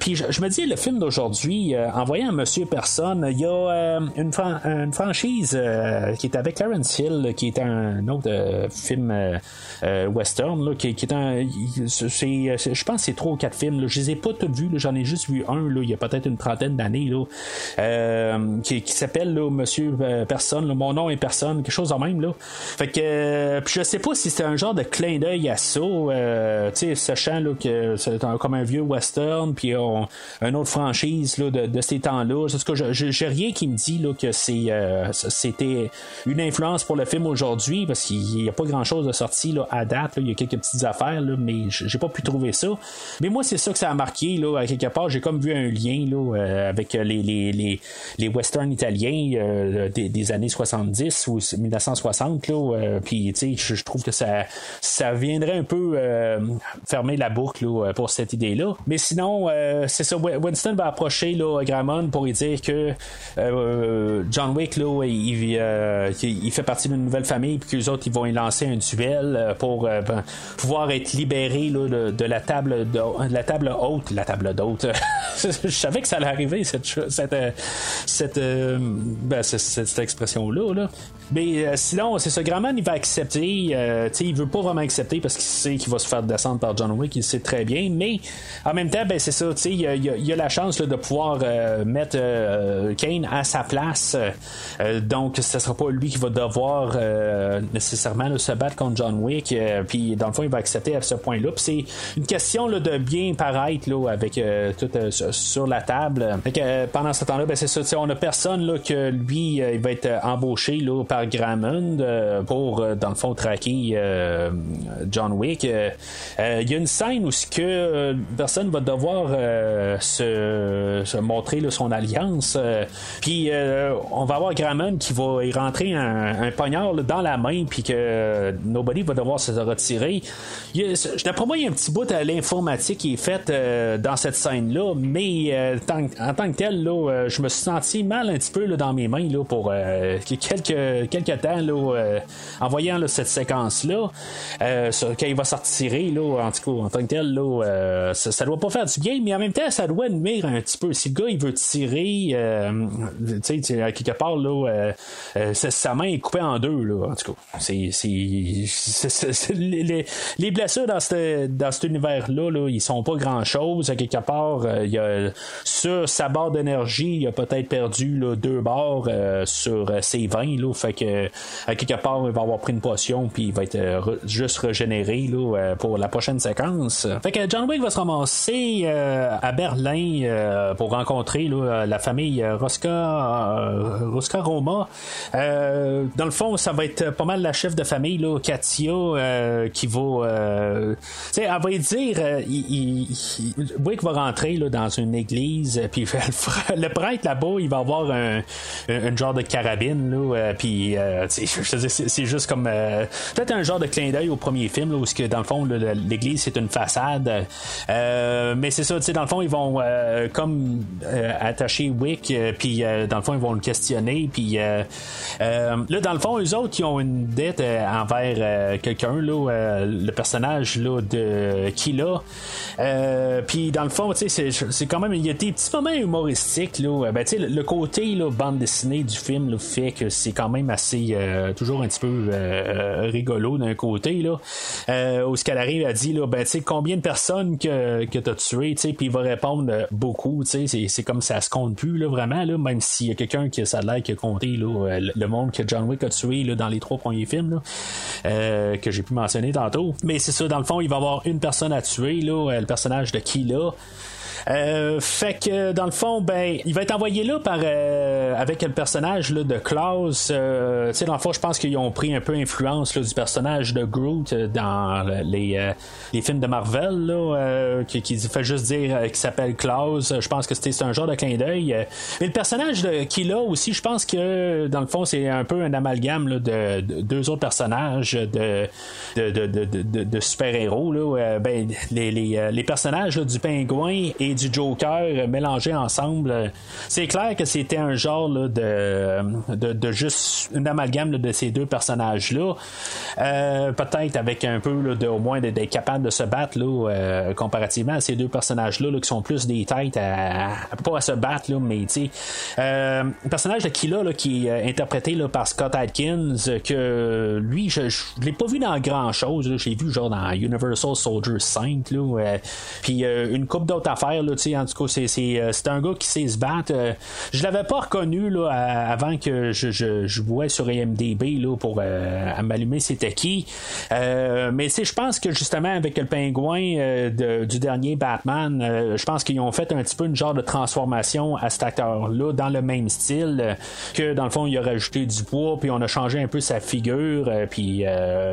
Puis je, me dis, le film d'aujourd'hui, en voyant Monsieur Personne, il y a une, une, franchise qui est avec Clarence Hill, qui est un autre film western, qui, qui, est un euh, je pense que c'est trois ou quatre films. Là. Je les ai pas tous vus. J'en ai juste vu un. Il y a peut-être une trentaine d'années. Euh, qui, s'appelle Monsieur euh, Personne. Mon nom est Personne. Quelque chose en même. Là. Fait que je sais pas si c'est un genre de clin d'œil à ça. sachant que c'est comme un vieux western. Puis une autre franchise de, ces temps-là. j'ai rien qui me dit que c'est c'était une influence pour le film aujourd'hui. Parce qu'il n'y a pas grand-chose de sorti à date. Il y a quelques petites affaires. Mais j'ai pas pu trouver ça. Mais moi, c'est ça que ça a marqué, là, à quelque part. J'ai comme vu un lien, là, euh, avec les, les, les, les westerns italiens euh, des, années 70 ou 1960, là. Euh, puis, tu sais, je trouve que ça, ça viendrait un peu fermer la boucle, là, pour cette idée-là. Mais sinon, c'est ça. Winston va approcher, là, Gramon pour lui dire que John Wick, là, il, il, fait partie d'une nouvelle famille, puis que les autres, ils vont y lancer un duel pour ben, pouvoir être de, la table de, la table haute, la table d'hôte. je savais que ça allait arriver cette cette cette, euh, ben, cette, expression là. Mais euh, sinon, c'est ce Grandman, il va accepter. Euh, il veut pas vraiment accepter parce qu'il sait qu'il va se faire descendre par John Wick, il sait très bien. Mais en même temps, ben, c'est ça. Il a, a, la chance de pouvoir mettre Kane à sa place. donc, ce sera pas lui qui va devoir nécessairement se battre contre John Wick. Puis, dans le fond, il va accepter à ce point-là c'est une question là, de bien paraître là, avec euh, tout euh, sur la table. Que, euh, pendant ce temps-là, ben, c'est ça. On a personne là, que lui, il va être embauché là, par Grammond pour, dans le fond, traquer John Wick. Il y a une scène où que personne va devoir se, montrer son alliance. Puis on va avoir Grammond qui va y rentrer un, un poignard dans la main, puis que Nobody va devoir se retirer. Un petit bout à l'informatique qui est faite euh, dans cette scène-là, mais mais en tant que tel, là, je me suis senti mal un petit peu là, dans mes mains là, pour quelques, quelques temps là, en voyant cette séquence-là. quand il va sortir là, en tout cas, en tant que tel, là, ça, ça, doit pas faire du bien, mais en même temps, ça doit nuire un petit peu. Si le gars il veut tirer, tu sais, quelque part, là, sa main est coupée en deux, là, en tout cas. C'est, c'est, les, les, blessures dans, dans cet univers-là, là, ils sont pas grand-chose. À quelque part, euh, il y a, sur sa barre d'énergie, il a peut-être perdu là, deux barres euh, sur euh, ses 20. Là, fait que, à quelque part, il va avoir pris une potion, puis il va être juste régénéré là, pour la prochaine séquence. Fait que John Wick va se ramasser à Berlin pour rencontrer la famille Rosca, Rosca Roma. dans le fond, ça va être pas mal la chef de famille, Katia, euh, qui va. Euh, elle va dire. Euh, il, va rentrer là, dans une église, puis le prêtre là-bas, il va avoir un, genre de carabine, là, puis c'est juste comme. Peut-être un genre de clin d'œil au premier film, là, où que, dans le fond, l'église, c'est une façade. mais c'est ça, tu sais, dans le fond, ils vont comme attacher Wick, puis dans le fond, ils vont le questionner, puis là, dans le fond, eux autres, qui ont une dette envers euh, quelqu'un, euh, le personnage là, de Kila. Euh, puis dans le fond, c'est quand même. Il y a des petits moments humoristiques. Là, ben, le, le côté là, bande dessinée du film là, fait que c'est quand même assez. toujours un petit peu rigolo d'un côté. Là, où ce qu'elle arrive dire, là, ben, combien de personnes que, que tu as tué, puis il va répondre beaucoup. C'est comme ça se compte plus là, vraiment, là, même s'il y a quelqu'un qui a qui a compté là, le monde que John Wick a tué là, dans les trois premiers films. Euh, que j'ai pu mentionner tantôt. Mais c'est ça, dans le fond, il va y une personne à tuer, là, euh, le personnage de Kila. Euh, fait que dans le fond, ben, il va être envoyé là par euh, avec le personnage là, de Klaus. Euh, tu sais, dans le fond, je pense qu'ils ont pris un peu influence là, du personnage de Groot dans les, les films de Marvel, là, qui, qui, fait juste dire qu'il s'appelle Klaus. Je pense que c'était un genre de clin d'œil. Mais le personnage de Killa aussi, je pense que dans le fond, c'est un peu un amalgame là, de, deux autres personnages de, de, de, super-héros. Là. ben, les, les, les personnages du pingouin du Joker mélangés ensemble. C'est clair que c'était un genre de, de, juste une amalgame de ces deux personnages-là. Euh, peut-être avec un peu de, au moins d'être capable de se battre là, euh, comparativement à ces deux personnages-là qui sont plus des têtes à, pas à se battre, là, mais tu euh, personnage de Killa qui est interprété par Scott Atkins, que lui, je, je l'ai pas vu dans grand chose. J'ai vu genre dans Universal Soldier 5, puis une coupe d'autres affaires en tout cas, euh, c'est, un gars qui sait se battre. Euh, je l'avais pas reconnu là, avant que je, je, je sur IMDB là, pour euh, m'allumer c'était qui. mais je pense que justement avec le pingouin du dernier Batman, je pense qu'ils ont fait un petit peu une genre de transformation à cet acteur-là dans le même style que dans le fond il a rajouté du poids puis on a changé un peu sa figure puis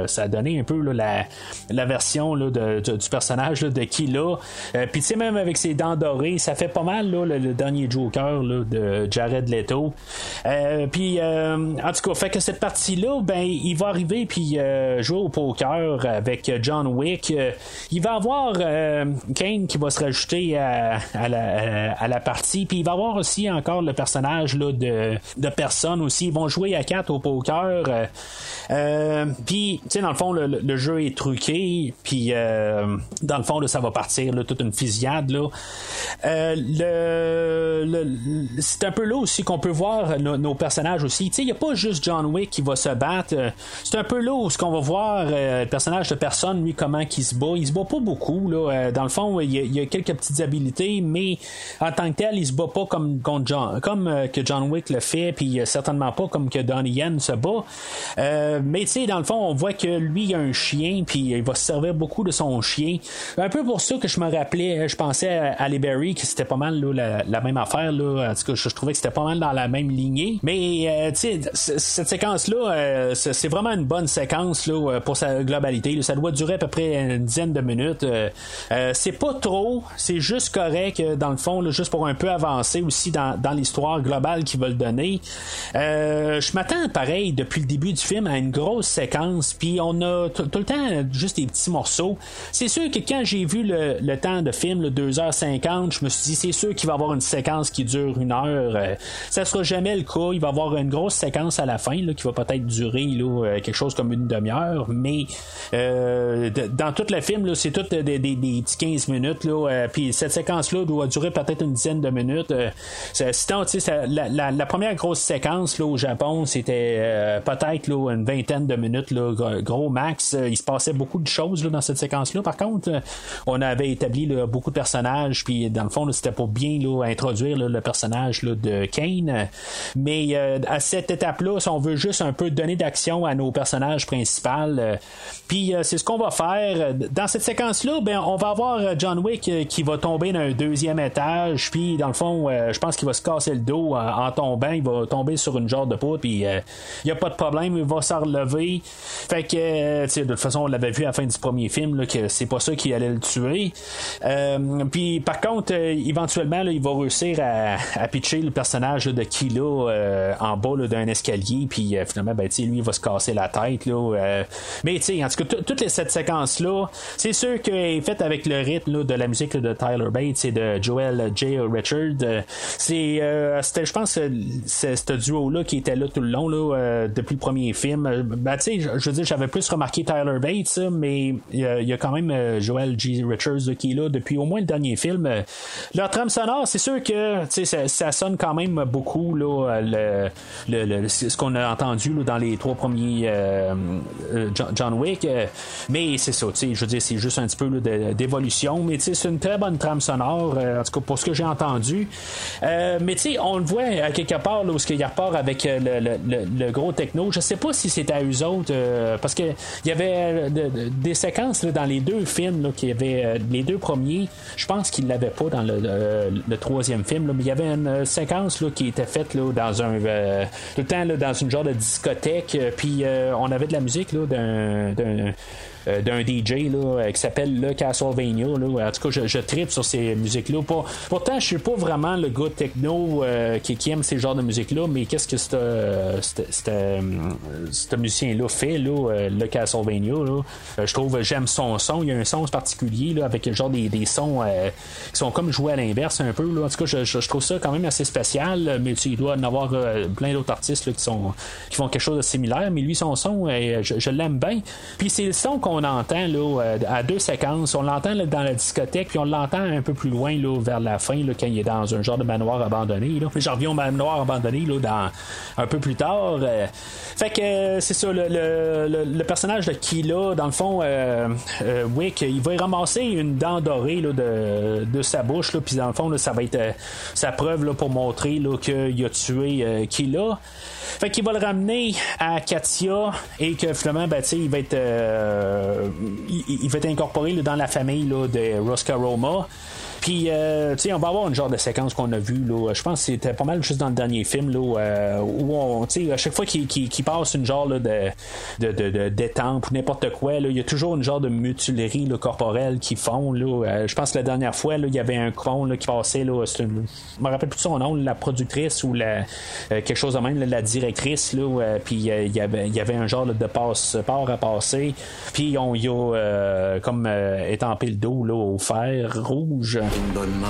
ça a donné un peu la, la version de, du personnage de Killa. puis tu sais même avec ses dents dorées. Ça fait pas mal le, dernier Joker de Jared Leto. Euh, puis euh, en tout cas, fait que cette partie-là, ben il va arriver puis euh, jouer au poker avec John Wick. il va avoir Kane qui va se rajouter à, la, partie. Puis il va avoir aussi encore le personnage là, de, de personnes aussi. Ils vont jouer à quatre au poker. puis, tu sais, dans le fond, le, jeu est truqué. Puis, dans le fond, ça va partir toute une fusillade. Là. Euh, c'est un peu là aussi qu'on peut voir nos personnages aussi. Il n'y a pas juste John Wick qui va se battre. Euh, c'est un peu là où ce qu'on va voir euh, le personnage de personne, lui, comment il se bat. Il se bat pas beaucoup. Là. dans le fond, il y, a, quelques petites habiletés, mais en tant que tel, il se bat pas comme, John, comme que John Wick le fait, puis certainement pas comme que Donnie Yen se bat. mais tu sais, dans le fond, on voit que lui, il a un chien, puis il va se servir beaucoup de son chien. Un peu pour ça que je me rappelais, je pensais à, à Barry, que c'était pas mal la, même affaire. Là. En tout cas, je, trouvais que c'était pas mal dans la même lignée. Mais euh, tu cette séquence-là, euh, c'est vraiment une bonne séquence là, euh, pour sa globalité. Ça doit durer à peu près une dizaine de minutes. c'est pas trop, c'est juste correct dans le fond, juste pour un peu avancer aussi dans, l'histoire globale qu'ils veulent donner. je m'attends pareil depuis le début du film à une grosse séquence, puis on a tout le temps juste des petits morceaux. C'est sûr que quand j'ai vu le, temps de film, le 2h50 1h50, je me suis dit, c'est sûr qu'il va y avoir une séquence qui dure une heure. Euh, ça sera jamais le cas. Il va y avoir une grosse séquence à la fin qui va peut-être durer euh, quelque chose comme une demi-heure, mais euh, dans tout le film, c'est tout des, petits 15 minutes. Puis cette séquence-là doit durer peut-être une dizaine de minutes. la, première grosse séquence au Japon, c'était peut-être une vingtaine de minutes, gros max. il se passait beaucoup de choses dans cette séquence-là. Par contre, on avait établi beaucoup de personnages, puis dans le fond, c'était pour bien là, introduire le personnage de Kane. Mais euh, à cette étape-là, si on veut juste un peu donner d'action à nos personnages principaux, euh, puis euh, c'est ce qu'on va faire. Dans cette séquence-là, ben, on va avoir John Wick qui va tomber d'un deuxième étage, puis dans le fond, je pense qu'il va se casser le dos en, tombant, il va tomber sur une genre de poudre, puis il n'y a pas de problème, il va s'en relever. Fait que, de toute façon, on l'avait vu à la fin du premier film, que c'est pas ça qui allait le tuer. puis par contre, éventuellement, il va réussir à, à pitcher le personnage de Kila euh, en bas d'un escalier, puis euh, finalement, ben, lui, il va se casser la tête. Là, euh. mais en tout cas, toutes cette séquence-là, c'est sûr qu'elle est faite avec le rythme de la musique de Tyler Bates et de Joel J. Richard. c'est, c'était, je pense, c'est ce duo-là qui était là tout le long, là, depuis le premier film. Ben, je veux dire, j'avais plus remarqué Tyler Bates, mais il y, a quand même Joel J. Richards qui est là depuis au moins le dernier film. Leur trame sonore, c'est sûr que ça, ça, sonne quand même beaucoup là, le, ce qu'on a entendu dans les trois premiers euh, euh, John Wick. Euh, mais c'est ça, je veux dire, c'est juste un petit peu d'évolution. Mais c'est une très bonne trame sonore, en tout cas pour ce que j'ai entendu. mais on le voit à quelque part où il y a part avec le, gros techno. Je sais pas si c'est à eux autres, parce que il y avait des séquences dans les deux films qui avait les deux premiers. Je pense qu'ils l'avaient pas dans le, troisième film, mais il y avait une séquence là, qui était faite là, dans un euh, tout le temps dans une genre de discothèque euh, puis euh, on avait de la musique d'un euh, d'un DJ là, euh, qui s'appelle le Castlevania. Là. En tout cas, je, je tripe sur ces musiques-là. pourtant, je suis pas vraiment le gars techno euh, qui, aime ces genres de musique-là, mais qu'est-ce que ce musicien-là fait, là, le Castlevania? Là? je trouve j'aime son son. Il y a un son particulier là, avec genre des, des sons qui sont comme joués à l'inverse un peu. En tout cas, je, je, trouve ça quand même assez spécial, mais tu, il doit en avoir plein d'autres artistes qui, sont, qui font quelque chose de similaire, mais lui, son son, je, je l'aime bien. Puis c'est le son qu'on on entend là, euh, à deux séquences. On l'entend dans la discothèque, puis on l'entend un peu plus loin là, vers la fin, là, quand il est dans un genre de manoir abandonné. Là. J'en reviens au manoir abandonné là, dans, un peu plus tard. Euh. fait que euh, c'est ça, le, personnage de Kila, dans le fond, Wick, il va ramasser une dent dorée là, de, sa bouche, là, puis dans le fond, ça va être sa preuve là, pour montrer là, qu'il a tué Kila. Fait qu'il va le ramener à Katia et que finalement, ben, il va être euh, il, va être incorporé dans la famille là, de Rosca Roma. Puis, euh, tu sais, on va avoir une genre de séquence qu'on a vue, là. Je pense que c'était pas mal juste dans le dernier film, là, euh, où on, tu sais, à chaque fois qu'il passe une genre de, de, de, détente ou n'importe quoi, là, il y a toujours une genre de mutilerie là, corporelle qui font, là. Euh, je pense que la dernière fois, là, il y avait un con là, qui passait, là, une, je me rappelle plus son nom, la productrice ou la, quelque chose de même, la directrice, là, puis il y avait, il y avait un genre de passeport à passer, puis on y a comme étampé le dos là, au fer rouge. Une bonne mort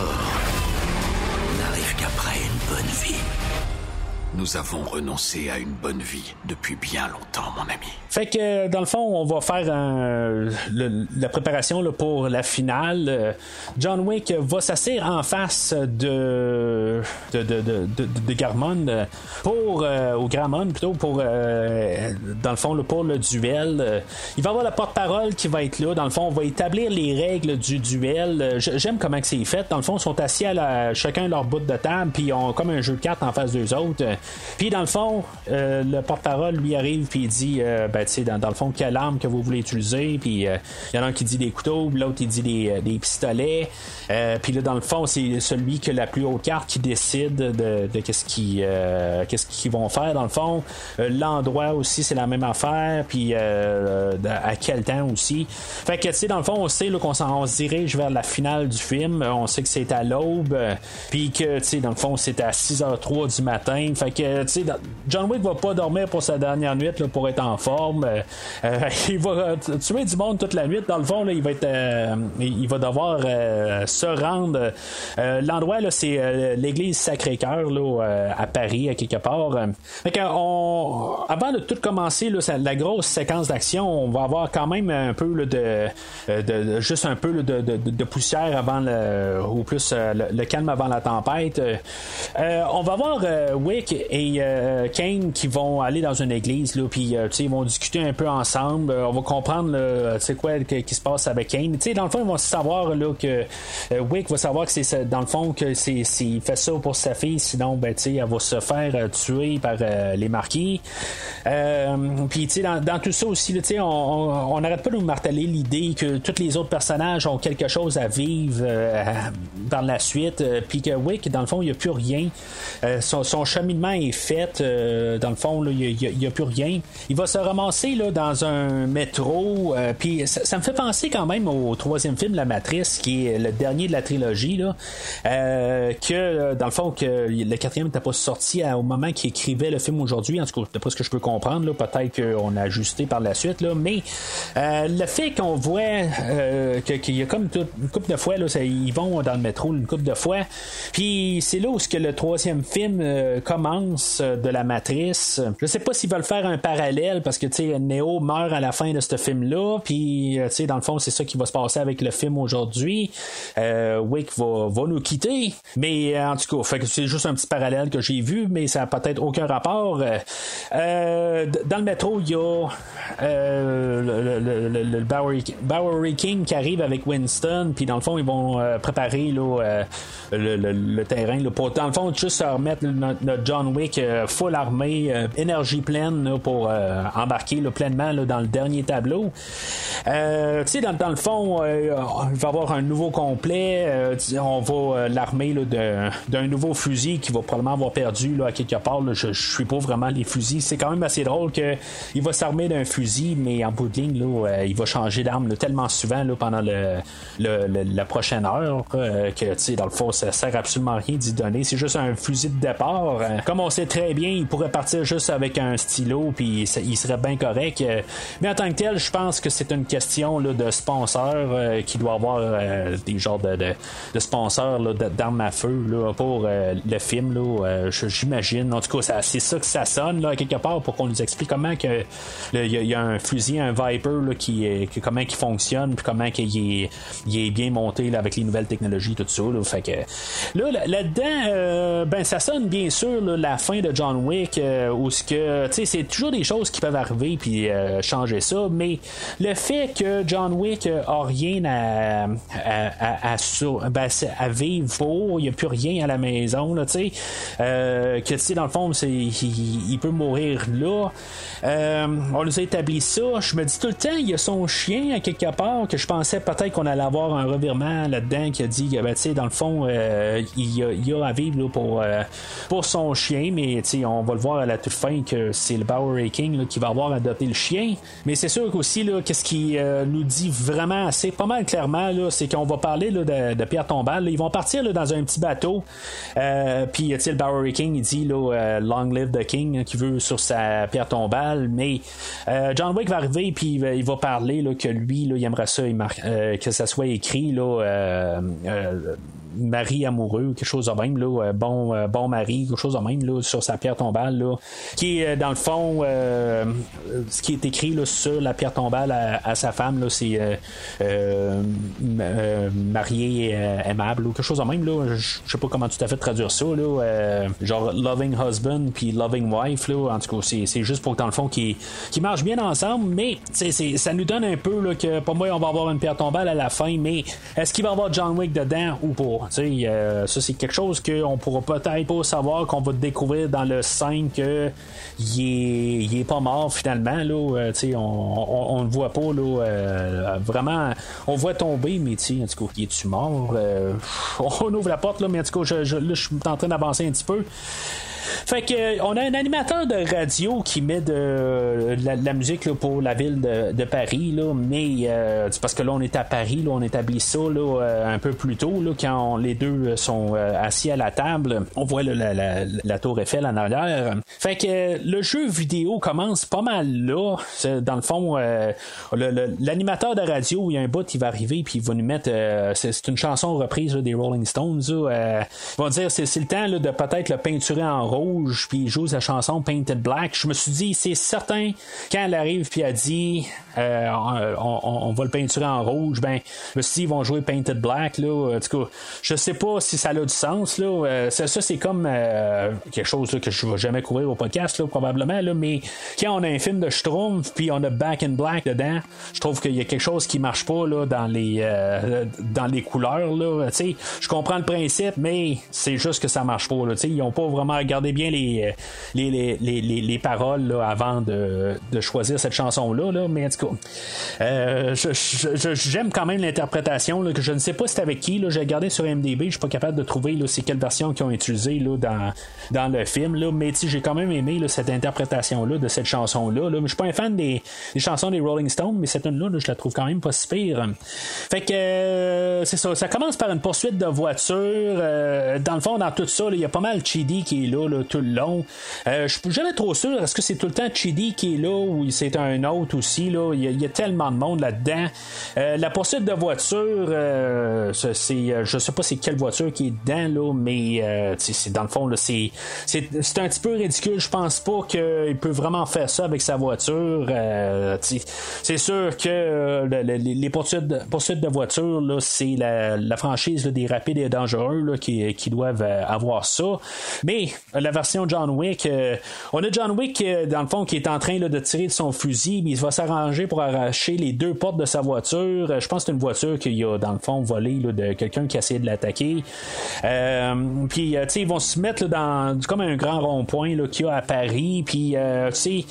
n'arrive qu'après une bonne vie. Nous avons renoncé à une bonne vie depuis bien longtemps, mon ami. Fait que dans le fond, on va faire la préparation pour la finale. John Wick va s'asseoir en face de de, de, de, de Garmon pour euh, au Gramon plutôt pour euh, dans le fond pour le duel. Il va avoir la porte-parole qui va être là. Dans le fond, on va établir les règles du duel. J'aime comment c'est fait. Dans le fond, ils sont assis à chacun leur bout de table, puis ils ont comme un jeu de cartes en face d'eux autres. Puis dans le fond, euh, le porte-parole lui arrive puis il dit, euh, ben, sais, dans, le fond, quelle arme que vous voulez utiliser. Puis il euh, y en a un qui dit des couteaux, l'autre il dit des, des pistolets. Puis là, dans le fond, c'est celui qui a la plus haute carte qui décide de, de qu'est-ce qu'ils qu'est-ce qu'ils vont faire dans le fond. L'endroit aussi, c'est la même affaire. Puis à quel temps aussi. Fait que tu sais, dans le fond, on sait qu'on s'en se dirige vers la finale du film. On sait que c'est à l'aube. Puis que tu sais, dans le fond, c'est à 6h03 du matin Fait que, tu sais, John Wick va pas dormir pour sa dernière nuit là, pour être en forme. il va tuer du monde toute la nuit. Dans le fond, là, il va être, il va devoir se rendre. L'endroit là, c'est l'église Sacré-Cœur là, à Paris, à quelque part. Fait que, on, avant de tout commencer, là, la grosse séquence d'action, on va avoir quand même un peu de, de, juste un peu de, de, poussière avant le, ou plus le, calme avant la tempête. on va voir Wick et Kane qui vont aller dans une église, là, puis ils vont discuter un peu ensemble. on va comprendre c'est quoi qui se passe avec Kane. sais dans le fond, ils vont savoir là, que Wick va savoir que c'est dans le fond que c'est, il fait ça pour sa fille, sinon ben, elle va se faire tuer par les marquis. puis dans, dans tout ça aussi, on n'arrête pas de nous marteler l'idée que tous les autres personnages ont quelque chose à vivre euh, par la suite, euh, puis que Wick, dans le fond, il n'y a plus rien. Euh, son, cheminement est fait, dans le fond, il n'y a, plus rien. Il va se ramasser là, dans un métro, puis ça, me fait penser quand même au troisième film, La Matrice, qui est le dernier de la trilogie, là, que dans le fond, que le quatrième n'était pas sorti au moment qu'il écrivait le film aujourd'hui, en tout cas, d'après ce que je peux comprendre, peut-être qu'on a ajusté par la suite, là, mais le fait qu'on voit qu'il y a comme une couple de fois, là, ils vont dans le métro une couple de fois. Puis c'est là où que le troisième film euh, commence euh, de la matrice. Je sais pas s'ils veulent faire un parallèle parce que tu Neo meurt à la fin de ce film-là. Puis euh, dans le fond c'est ça qui va se passer avec le film aujourd'hui. Wick va, nous quitter. Mais en tout cas, c'est juste un petit parallèle que j'ai vu, mais ça n'a peut-être aucun rapport. dans le métro, il y a le, le, Bowery King qui arrive avec Winston, puis dans le fond, ils vont euh, préparer là, euh, le, terrain là, pour, dans le fond, juste remettre notre, John Wick euh, full armée, énergie pleine pour embarquer pleinement dans le dernier tableau. tu sais, dans, dans, le fond, il va y avoir un nouveau complet. On va l'armer d'un nouveau fusil qui va probablement avoir perdu là, à quelque part. je, je suis pas vraiment les fusils. C'est quand même assez drôle qu'il va s'armer d'un fusil, mais en bout de ligne, là, il va changer d'arme tellement souvent pendant la prochaine heure euh, que, dans le fond, ça sert absolument rien d'y donner. C'est juste un fusil de départ. Euh, comme on sait très bien, il pourrait partir juste avec un stylo, puis il serait bien correct. Euh, mais en tant que tel, je pense que c'est une question de sponsor qui doit avoir des genres de, de, sponsors d'armes à feu là, pour le film. Là, j'imagine. En tout cas, c'est ça que ça sonne là, quelque part pour qu'on nous explique comment que il y, a un fusil, un Viper là, qui, qui comment qui fonctionne, puis comment il est, il est bien monté là, avec les nouvelles technologies, tout ça. Là, fait que là, là-dedans, euh, ben ça sonne bien sûr la fin de John Wick, euh, où ce que, tu sais, c'est toujours des choses qui peuvent arriver puis euh, changer ça, mais le fait que John Wick a rien à, à, à, ben, à, vivre il n'y a plus rien à la maison, là, tu sais, que tu sais, dans le fond, il, peut mourir là. on nous a établi ça. Je me dis tout le temps, il y a son chien à quelque part que je pensais peut-être qu'on allait avoir un revirement là-dedans qui a dit ben, dans le fond, euh, il, y a, il, a, à vivre pour, euh, pour son chien, mais on va le voir à la toute fin que c'est le Bowery King qui va avoir adopté le chien. Mais c'est sûr qu'aussi, qu'est-ce qui euh, nous dit vraiment assez, pas mal clairement, c'est qu'on va parler de, Pierre Tombal. Ils vont partir dans un petit bateau. Puis, le Bowery King, il dit Long live the King, qui veut sur sa Pierre Tombale. Mais John Wick va arriver, puis il va parler que lui, il aimerait ça, euh, que ça soit écrit euh, euh, mari amoureux, quelque chose de même, là, euh, bon, euh, bon mari, quelque chose de même, là, sur sa pierre tombale, là, qui est, euh, dans le fond, ce qui est écrit là, sur la pierre tombale à, sa femme, là, c'est marié aimable, ou quelque chose de même, là, je sais pas comment tout à fait traduire ça, là, genre loving husband puis loving wife, là, en tout cas, c'est, juste pour que, dans le fond, qui, marchent bien ensemble, mais c'est, ça nous donne un peu là, que, pour moi, on va avoir une pierre tombale à la fin, mais est-ce qu'il va avoir John Wick dedans ou pas? Euh, ça, c'est quelque chose qu'on pourra peut-être pas savoir, qu'on va découvrir dans le 5 qu'il est, est pas mort finalement. Là, euh, on, on, le voit pas. Là, euh, vraiment, on voit tomber, mais en tout cas, est-tu mort? on ouvre la porte, là, mais en tout cas, je, je, là, je suis en train d'avancer un petit peu. Fait que on a un animateur de radio qui met de la, musique pour la ville de, Paris, là, mais euh, parce que là on est à Paris, là, on établit ça là, euh, un peu plus tôt là, quand les deux sont assis à la table. On voit la, tour Eiffel en arrière. Fait que le jeu vidéo commence pas mal là. Dans le fond, l'animateur de radio, il y a un bout, il va arriver puis il va nous mettre. c'est une chanson reprise des Rolling Stones. ils vont dire c'est le temps de peut-être le peinturer en puis il joue sa chanson Painted Black. Je me suis dit c'est certain quand elle arrive puis elle dit euh, on, va le peinturer en rouge, ben, ils vont jouer Painted Black, là, en je sais pas si ça a du sens, là, euh, ça, c'est comme euh, quelque chose que je vais jamais couvrir au podcast, probablement, là, mais quand on a un film de Schtroumpf, puis on a Back in Black dedans, je trouve qu'il y a quelque chose qui marche pas, là, dans les, dans les couleurs, là, je comprends le principe, mais c'est juste que ça marche pas, là, ils ont pas vraiment regardé bien les, les, les, les, paroles, là, avant de, de choisir cette chanson-là, là, mais en tout cas, euh, j'aime quand même l'interprétation, que je ne sais pas c'est avec qui. J'ai regardé sur MDB, je suis pas capable de trouver c'est quelle version qu'ils ont utilisé là, dans, dans le film. Là, mais j'ai quand même aimé cette interprétation-là de cette chanson-là. Là. Je suis pas un fan des, chansons des Rolling Stones, mais cette une-là, je la trouve quand même pas si pire. Fait que euh, c'est ça. Ça commence par une poursuite de voiture. Euh, dans le fond, dans tout ça, il y a pas mal Chidi qui est là, tout le long. je suis jamais trop sûr. Est-ce que c'est tout le temps Chidi qui est là ou c'est un autre aussi? Là? Il y, a tellement de monde là-dedans. Euh, la poursuite de voiture, euh, c'est, euh, je sais pas c'est quelle voiture qui est dedans, là, mais c'est dans le fond, c'est, c'est, un petit peu ridicule. Je pense pas qu'il peut vraiment faire ça avec sa voiture. c'est sûr que les poursuites de, voiture, là, c'est la, franchise des rapides et dangereux là, qui, qui, doivent avoir ça. Mais la version John Wick, on a John Wick, dans le fond, qui est en train de tirer de son fusil, mais il va s'arranger pour arracher les deux portes de sa voiture. Euh, je pense que c'est une voiture qu'il a, dans le fond, volé de quelqu'un qui a essayé de l'attaquer. Euh, puis, euh, tu sais, ils vont se mettre dans comme un grand rond-point qu'il y a à Paris. Puis, tu sais,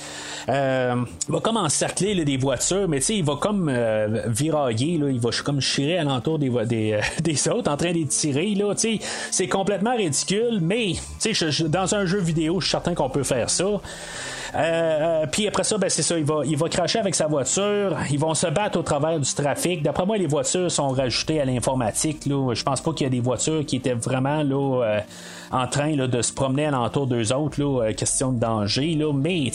il va comme encercler des voitures, mais tu sais, il va comme virailler. il va comme chirer alentour des, des, des autres en train de tirer. Tu sais, c'est complètement ridicule, mais tu sais, dans un jeu vidéo, je suis certain qu'on peut faire ça. Euh, puis après ça, ben, c'est ça, il va, il va cracher avec sa voiture. Ils vont se battre au travers du trafic. D'après moi, les voitures sont rajoutées à l'informatique. Je pense pas qu'il y a des voitures qui étaient vraiment là, euh, en train de se promener alentour d'eux autres, là, euh, question de danger. Là. Mais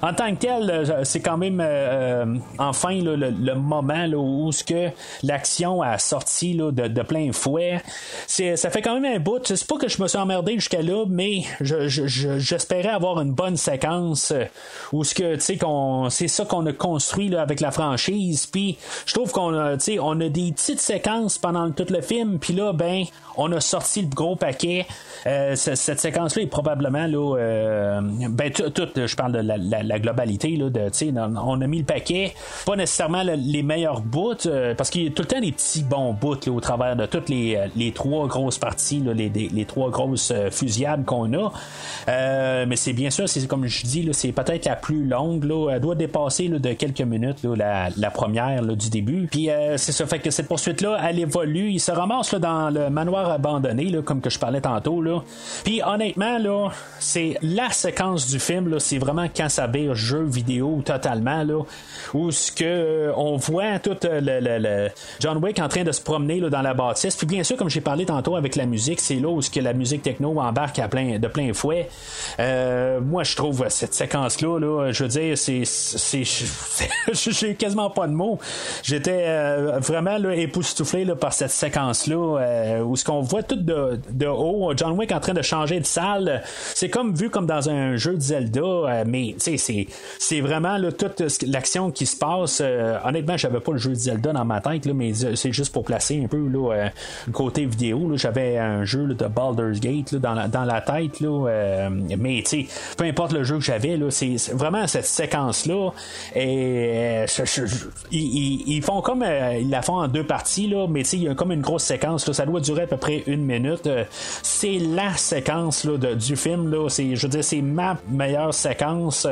en tant que tel, euh, c'est quand même euh, enfin le, moment là, où ce que l'action a sorti là, de, plein fouet. Ça fait quand même un bout. C'est pas que je me suis emmerdé jusqu'à là, mais j'espérais avoir une bonne séquence où ce que qu'on c'est ça qu'on a construit là, avec la franchise. Puis je trouve qu'on a, on a des petites séquences pendant tout le film. Puis là, ben, on a sorti le gros paquet. Euh, cette séquence-là est probablement là, euh, ben tout, je parle de la, globalité là, de, on a mis le paquet, pas nécessairement les meilleurs bouts, euh, parce qu'il y a tout le temps des petits bons bouts au travers de toutes les, les trois grosses parties, les, les, trois grosses fusillades qu'on a. mais c'est bien sûr, c'est comme je dis, c'est peut-être la plus longue. Là, elle doit dépasser de quelques minutes la, la, première du début. Puis c'est ça fait que cette poursuite-là, elle évolue. Il se ramasse dans le manoir abandonné, là, comme que je parlais tantôt. Là. Puis honnêtement, là, c'est la séquence du film, là, c'est vraiment quand jeu vidéo totalement, là, où ce que euh, on voit tout euh, le, John Wick en train de se promener là, dans la bâtisse. Puis bien sûr, comme j'ai parlé tantôt avec la musique, c'est là où que la musique techno embarque à plein, de plein fouet. Euh, moi, je trouve cette séquence-là, là, je veux dire, c'est, c'est, j'ai quasiment pas de mots. J'étais vraiment là, époustouflé là, par cette séquence-là, où ce qu'on voit tout de, de haut, John Wick en train de changer de salle. C'est comme vu comme dans un jeu de Zelda, euh, mais c'est, vraiment là, toute l'action qui se passe. Euh, honnêtement, j'avais pas le jeu de Zelda dans ma tête, là, mais c'est juste pour placer un peu là, euh, côté vidéo. J'avais un jeu de Baldur's Gate dans, la, dans la tête, là, mais peu importe le jeu que j'avais, c'est vraiment cette séquence-là. Et ils, font comme ils la font en deux parties, là, mais il y a comme une grosse séquence. ça doit durer à peu près une minute. c'est la séquence là, du film. Là, c'est, je veux dire, c'est ma meilleure séquence.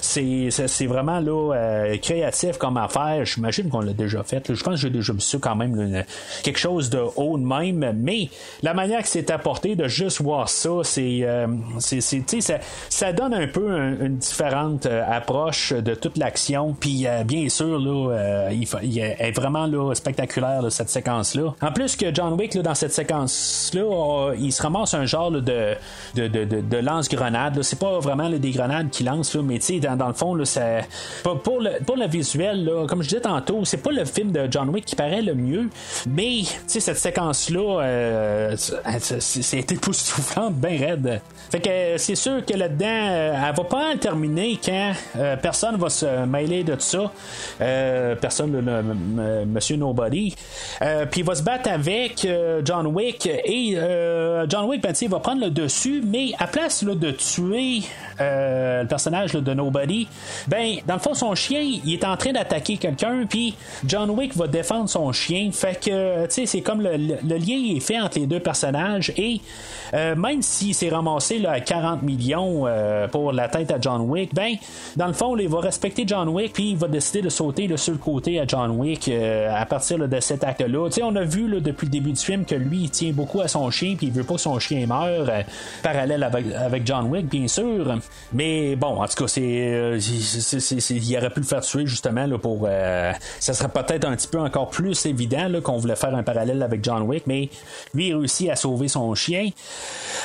C'est, c'est, vraiment là, euh, créatif comme affaire. J'imagine qu'on l'a déjà fait. Je pense que j'ai déjà ça quand même quelque chose de haut de même. Mais la manière que c'est apporté de juste voir ça, c'est, euh, c'est, ça, ça donne un peu une différente approche de toute l'action. Puis bien sûr, là, il, est vraiment là, spectaculaire cette séquence-là. En plus que John Wick dans cette séquence-là, il se ramasse un genre de, de, de, de lance-grenade. C'est pas vraiment des grenades qu'il lance, mais dans, dans le fond, là, pour, le, pour le visuel, comme je disais tantôt, c'est pas le film de John Wick qui paraît le mieux, mais cette séquence-là, euh, c'est époustouflant, bien raide. Fait que c'est sûr que là-dedans, euh, elle va pas terminer quand euh, personne va se mêler de tout ça. Euh, personne, le, Monsieur Nobody. Puis il va se battre avec John Wick et John Wick, ben, va prendre le dessus, mais à place de tuer le personnage de Nobody, ben dans le fond son chien, il est en train d'attaquer quelqu'un, puis John Wick va défendre son chien. Fait que tu sais, c'est comme le, lien est fait entre les deux personnages et même s'il s'est ramassé à 40 millions euh, pour la tête à John Wick, ben, dans le fond, il va respecter John Wick, puis il va décider de sauter sur le côté à John Wick euh, à partir de cet acte-là. On a vu depuis le début du film que lui, tient beaucoup à son chien, puis il veut pas que son chien meure, euh, parallèle avec, John Wick, bien sûr. Mais bon, en tout cas, c'est, il aurait pu le faire tuer justement là, pour. ça serait peut-être un petit peu encore plus évident qu'on voulait faire un parallèle avec John Wick, mais lui, il réussit à sauver son chien.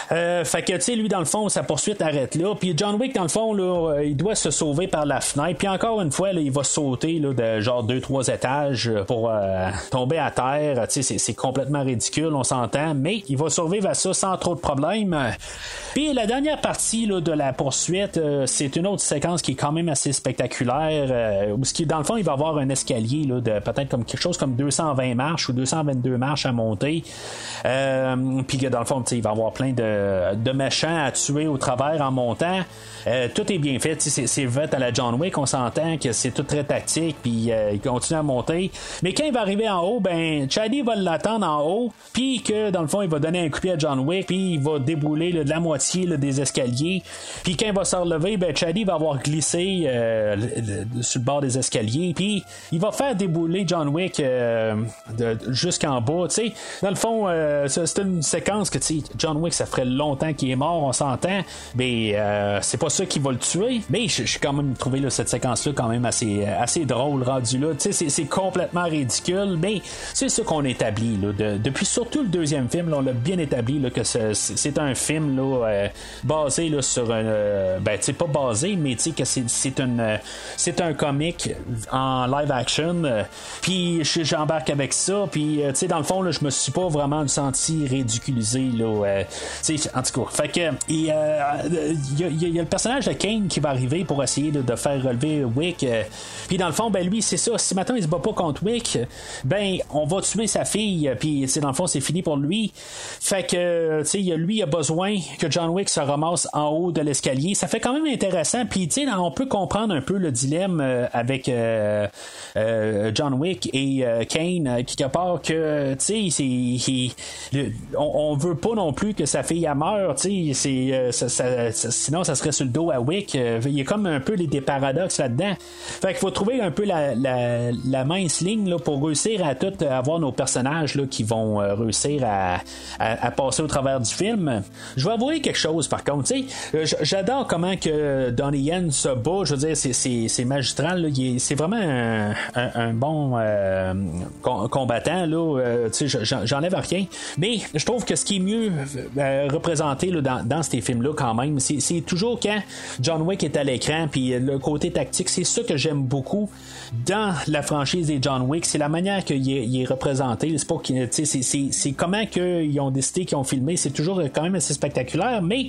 fait que, tu sais, lui, dans le fond, sa poursuite arrête là. Puis John Wick, dans le fond, là, euh, il doit se sauver par la fenêtre. Puis encore une fois, là, il va sauter là, de genre deux, trois étages pour euh, tomber à terre. C'est, c'est complètement ridicule, on s'entend. Mais il va survivre à ça sans trop de problèmes. Puis la dernière partie là, de la poursuite, euh, c'est une autre séquence qui est quand même assez spectaculaire. où, qui, dans le fond, il va avoir un escalier là, de peut-être comme quelque chose comme 220 marches ou 222 marches à monter. puis dans le fond, il va avoir plein de, de méchants à tuer au travers en montant. Euh, tout est bien fait. C'est fait à la John Wick. On s'entend que c'est tout très tactique. Puis euh, il continue à monter. Mais quand il va arriver en haut, ben Chaddy va l'attendre en haut. Puis que dans le fond, il va donner un coup à John Wick. Puis il va débouler de la moitié des escaliers. Puis quand il va se relever, ben Chaddy va avoir glissé euh, sur le bord des escaliers. Puis il va faire débouler John Wick jusqu'en bas. Dans le fond, c'est une séquence que John Wick, ça ferait longtemps qu'il est mort. On s'entend. Mais c'est pas ça qui va le tuer. Mais je suis quand même trouvé cette séquence-là quand même assez, assez drôle rendu là. C'est complètement ridicule, mais c'est ce qu'on établit. Là, depuis surtout le deuxième film, on l'a bien établi là, que c'est un film là, euh, basé là, sur un. Euh, ben, pas basé, mais que c'est un, c'est un comique en live action. Euh, puis j'embarque avec ça. Puis, dans le fond, là, je me suis pas vraiment senti ridiculisé. Là, en tout cas, fait que. Il y, a le personnage de Kane qui va arriver pour essayer de, faire relever Wick. Euh, puis dans le fond, ben lui, c'est ça. Si maintenant il se bat pas contre Wick, ben on va tuer sa fille. Puis dans le fond, c'est fini pour lui. Fait que, tu sais, lui, a besoin que John Wick se ramasse en haut de l'escalier. Ça fait quand même intéressant. Puis tu sais, on peut comprendre un peu le dilemme euh, avec euh, John Wick et Kane, qui part que, tu sais, on, on, veut pas non plus que sa fille meure. Tu sais, sinon ça serait sur le dos à Wick. Euh, il y a comme un peu des paradoxes là-dedans. Fait qu'il faut trouver un peu la, mince ligne là, pour réussir à tout avoir nos personnages là, qui vont euh, à, passer au travers du film. Je vais avouer quelque chose par contre. Euh, j'adore comment que Donnie Yen se bat. Je veux dire, c'est magistral. C'est vraiment un, bon combattant. J'enlève rien. Mais je trouve que ce qui est mieux représenté là, dans, dans ces films-là quand même, c'est toujours quand John Wick est à l'écran, puis le côté tactique, c'est ça que j'aime beaucoup dans la franchise des John Wick, c'est la manière qu'il est, représenté. C'est pas c'est, comment qu'ils ont décidé qu'ils ont filmé. C'est toujours quand même assez spectaculaire, mais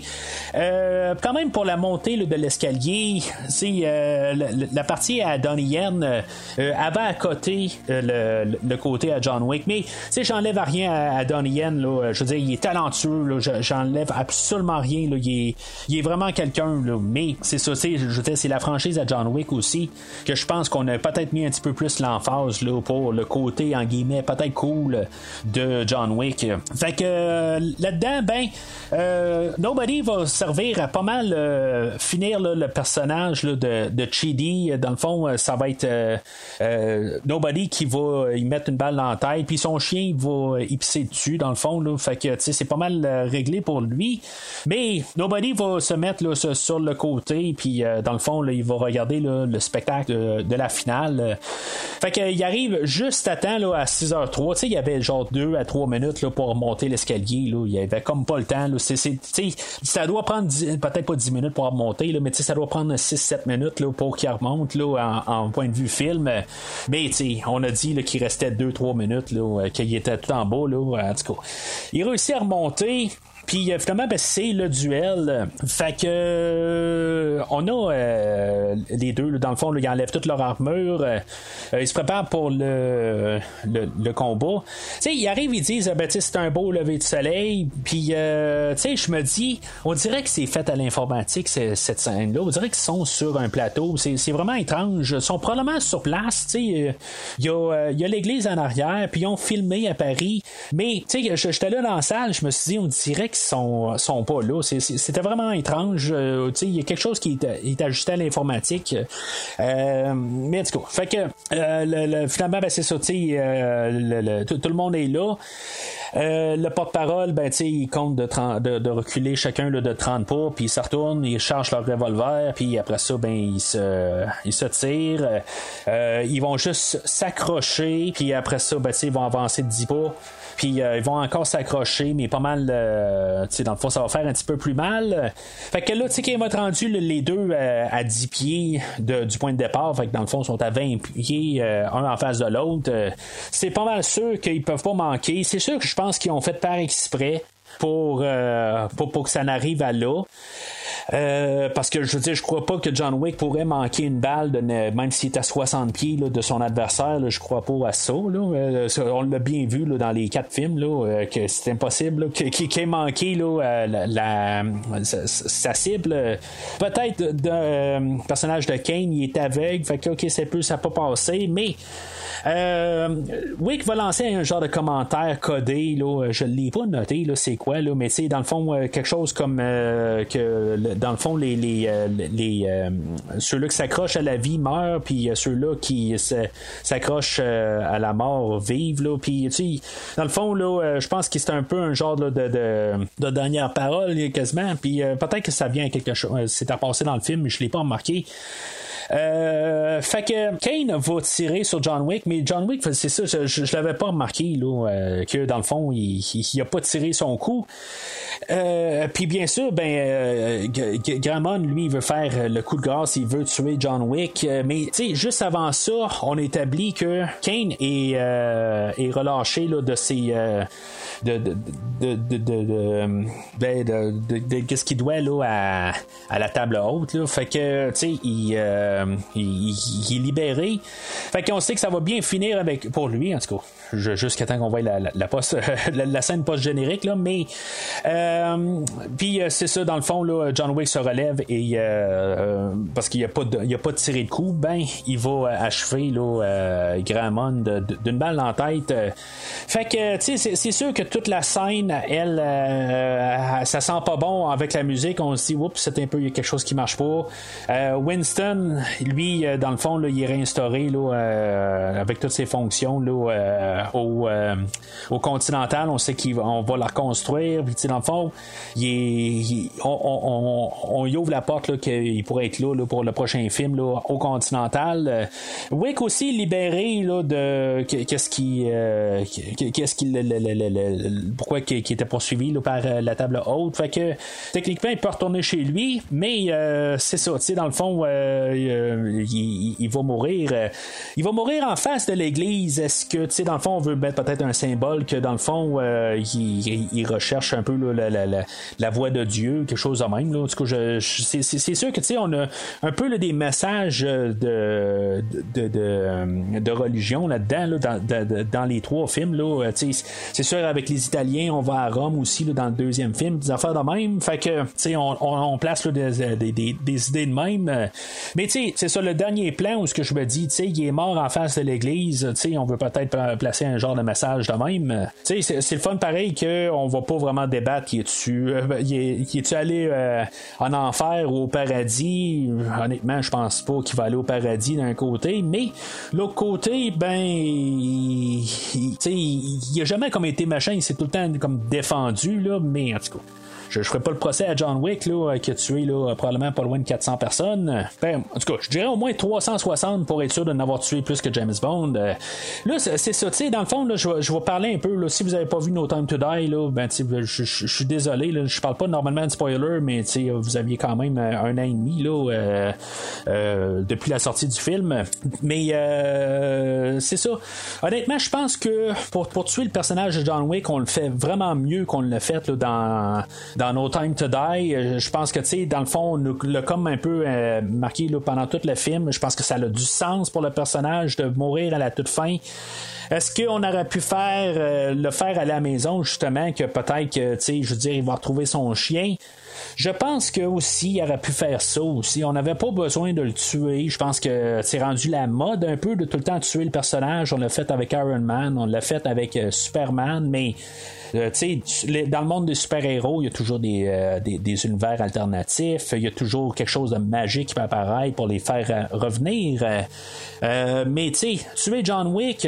euh, quand même pour la montée de l'escalier, c'est euh, la, partie à Donnie Yen euh, avait à côté le, côté à John Wick. Mais j'enlève rien à, Donnie Yen. Là, je veux dire, il est talentueux. j'enlève absolument rien. Là, il, est, il est vraiment quelqu'un. Mais c'est ça. Je c'est la franchise à John Wick aussi que je pense qu'on a pas peut-être mis un petit peu plus l'emphase là, pour le côté, en guillemets, peut-être cool de John Wick. Fait que euh, là-dedans, ben, euh, Nobody va servir à pas mal euh, finir le personnage de, Chidi. Dans le fond, ça va être Nobody qui va y mettre une balle dans la tête, puis son chien va y pisser dessus, dans le fond. Fait que c'est pas mal réglé pour lui. Mais Nobody va se mettre là, sur le côté, puis dans le fond, il va regarder le spectacle de, la finale. Fait qu'il arrive juste à temps à 6h03. Tu sais, il y avait genre 2 à 3 minutes pour monter l'escalier. Il y avait comme pas le temps. Ça doit prendre peut-être pas 10 minutes pour remonter, mais ça doit prendre 6-7 minutes pour qu'il remonte en, point de vue film. Mais on a dit qu'il restait 2-3 minutes, là, qu'il était tout en bas. Là. Il réussit à remonter. Puis euh, finalement, ben, c'est le duel. Fait que euh, on a euh, les deux, dans le fond, ils enlèvent toute leur armure. ils se préparent pour le, le, combat. sais ils arrivent, ils disent ben, c'est un beau lever de soleil. Puis je me dis, on dirait que c'est fait à l'informatique, cette scène-là. On dirait qu'ils sont sur un plateau. C'est vraiment étrange. Ils sont probablement sur place. Il y a, y a l'église en arrière, puis ils ont filmé à Paris. Mais j'étais là dans la salle, je me suis dit, on dirait que sont, pas là. C'était vraiment étrange. Euh, il y a quelque chose qui est, ajusté à l'informatique. Euh, mais tout cas, fait que euh, finalement, ben, c'est ça. tout, le monde est là. le porte-parole, ben, il compte de, reculer chacun de 30 pas, puis ils se retournent, ils chargent leur revolver, puis après ça, ben, ils se, tirent. ils vont juste s'accrocher, puis après ça, ben, ils vont avancer de 10 pas. Puis euh, ils vont encore s'accrocher, mais pas mal. Euh, sais dans le fond, ça va faire un petit peu plus mal. Fait que là, tu sais, qu'ils vont être rendus les deux euh, à 10 pieds du point de départ. Fait que dans le fond, ils sont à 20 pieds, un en face de l'autre. c'est pas mal sûr qu'ils peuvent pas manquer. C'est sûr que je pense qu'ils ont fait par exprès pour, pour, pour, que ça n'arrive à là. Euh, parce que je veux dire, je crois pas que John Wick pourrait manquer une balle, de, même s'il est à 60 pieds de son adversaire. Là, je crois pas à ça. Euh, on l'a bien vu dans les quatre films là, euh, que c'est impossible qu'il ait manqué la, sa, cible. Peut-être le personnage de Kane, il est aveugle, fait que ok, c'est peu, ça n'a pas passé, mais euh, Wick va lancer un genre de commentaire codé, là, je ne l'ai pas noté, là, c'est quoi, là, mais c'est dans le fond euh, quelque chose comme euh, que dans le fond les, les, euh, les ceux-là qui s'accrochent à la vie meurent, puis ceux-là qui s'accrochent à la mort vivent, là, puis dans le fond là, je pense que c'est un peu un genre de, de, de, dernière parole quasiment, puis peut-être que ça vient quelque chose, c'est à passer dans le film, mais je l'ai pas remarqué. Euh, fait que Kane va tirer sur John Wick, mais John Wick, c'est ça, je, je, l'avais pas remarqué là, euh, que dans le fond, il, il, a pas tiré son coup. Euh, puis bien sûr, ben Gramon, lui, il veut faire le coup de grâce, il veut tuer John Wick. mais tu sais, juste avant ça, on établit que Kane est, est relâché là, de ses de de de de, de, ben, de, qu'est-ce qu'il doit là à, à la table haute là. fait que tu sais il, euh, il, il, est libéré fait qu'on sait que ça va bien finir avec pour lui en tout cas jusqu'à temps qu'on voit la, la, scène post-générique, là, mais euh, puis euh, c'est ça, dans le fond, là, John Wick se relève et parce qu'il n'y a, pas de, il a tiré de coup, ben il va achever là, d'une balle en tête. Fait que tu sais, c'est sûr que toute la scène, elle, ça sent pas bon avec la musique. On se dit, oups, c'est un peu quelque chose qui marche pas. Winston, lui, dans le fond, il est réinstauré là, avec toutes ses fonctions là, euh, au, euh, Continental. On sait qu'on va la reconstruire. Puis, dans le fond, on, y ouvre la porte qu'il pourrait être là, pour le prochain film au Continental. Euh, Wick aussi libéré de qu'est-ce qui qu'est-ce qui pourquoi qui, était poursuivi par la table haute. Fait que techniquement il peut retourner chez lui, mais c'est ça. Dans le fond, il, va mourir. il va mourir en face de l'église. Est-ce que tu sais dans le fond on veut mettre peut-être un symbole que dans le fond, euh, il, recherche un peu la, voix de Dieu, quelque chose de même. En tout cas, c'est, sûr que tu sais, on a un peu des messages de, religion là-dedans, dans, les trois films. C'est sûr, avec les Italiens, on va à Rome aussi dans le deuxième film, des affaires de même. Fait que, on, on, place des, idées de même. Mais tu sais, c'est ça, le dernier plan où ce que je me dis, tu sais, il est mort en face de l'église, tu sais, on veut peut-être placer un genre de message de même. Tu sais, c'est le fun pareil qu'on va pas vraiment débattre qui est-tu euh, ben, est, allé euh, en enfer ou au paradis. Honnêtement, je pense pas qu'il va aller au paradis d'un côté, mais l'autre côté, ben il, il, il, a jamais comme été machin, il s'est tout le temps comme défendu, là, mais en tout cas. Je, je ferai pas le procès à John Wick là, qui a tué là, probablement pas loin de 400 personnes. Ben, en tout cas, je dirais au moins 360 pour être sûr de n'avoir tué plus que James Bond. Euh, là, c'est ça, dans le fond, là, je, vais, parler un peu. Là, si vous avez pas vu No Time to Die, là, ben, je, suis désolé. Là, je parle pas normalement de spoiler, mais vous aviez quand même un an et demi là, euh, euh, depuis la sortie du film. Mais euh, c'est ça. Honnêtement, je pense que pour, pour tuer le personnage de John Wick, on le fait vraiment mieux qu'on l'a fait là, dans, dans No Time to Die. Je pense que, tu sais, dans le fond, on l'a comme un peu marqué là, pendant tout le film. Je pense que ça a du sens pour le personnage de mourir à la toute fin. Est-ce qu'on aurait pu faire euh, le faire à la maison, justement, que peut-être que, tu sais, je veux dire, il va retrouver son chien? Je pense que aussi il aurait pu faire ça aussi. On n'avait pas besoin de le tuer. Je pense que c'est rendu la mode un peu de tout le temps tuer le personnage. On l'a fait avec Iron Man, on l'a fait avec euh, Superman, mais euh, dans le monde des super-héros, il y a toujours euh, des, des, univers alternatifs. Il y a toujours quelque chose de magique qui peut apparaître pour les faire revenir. mais tu sais, tuer John Wick,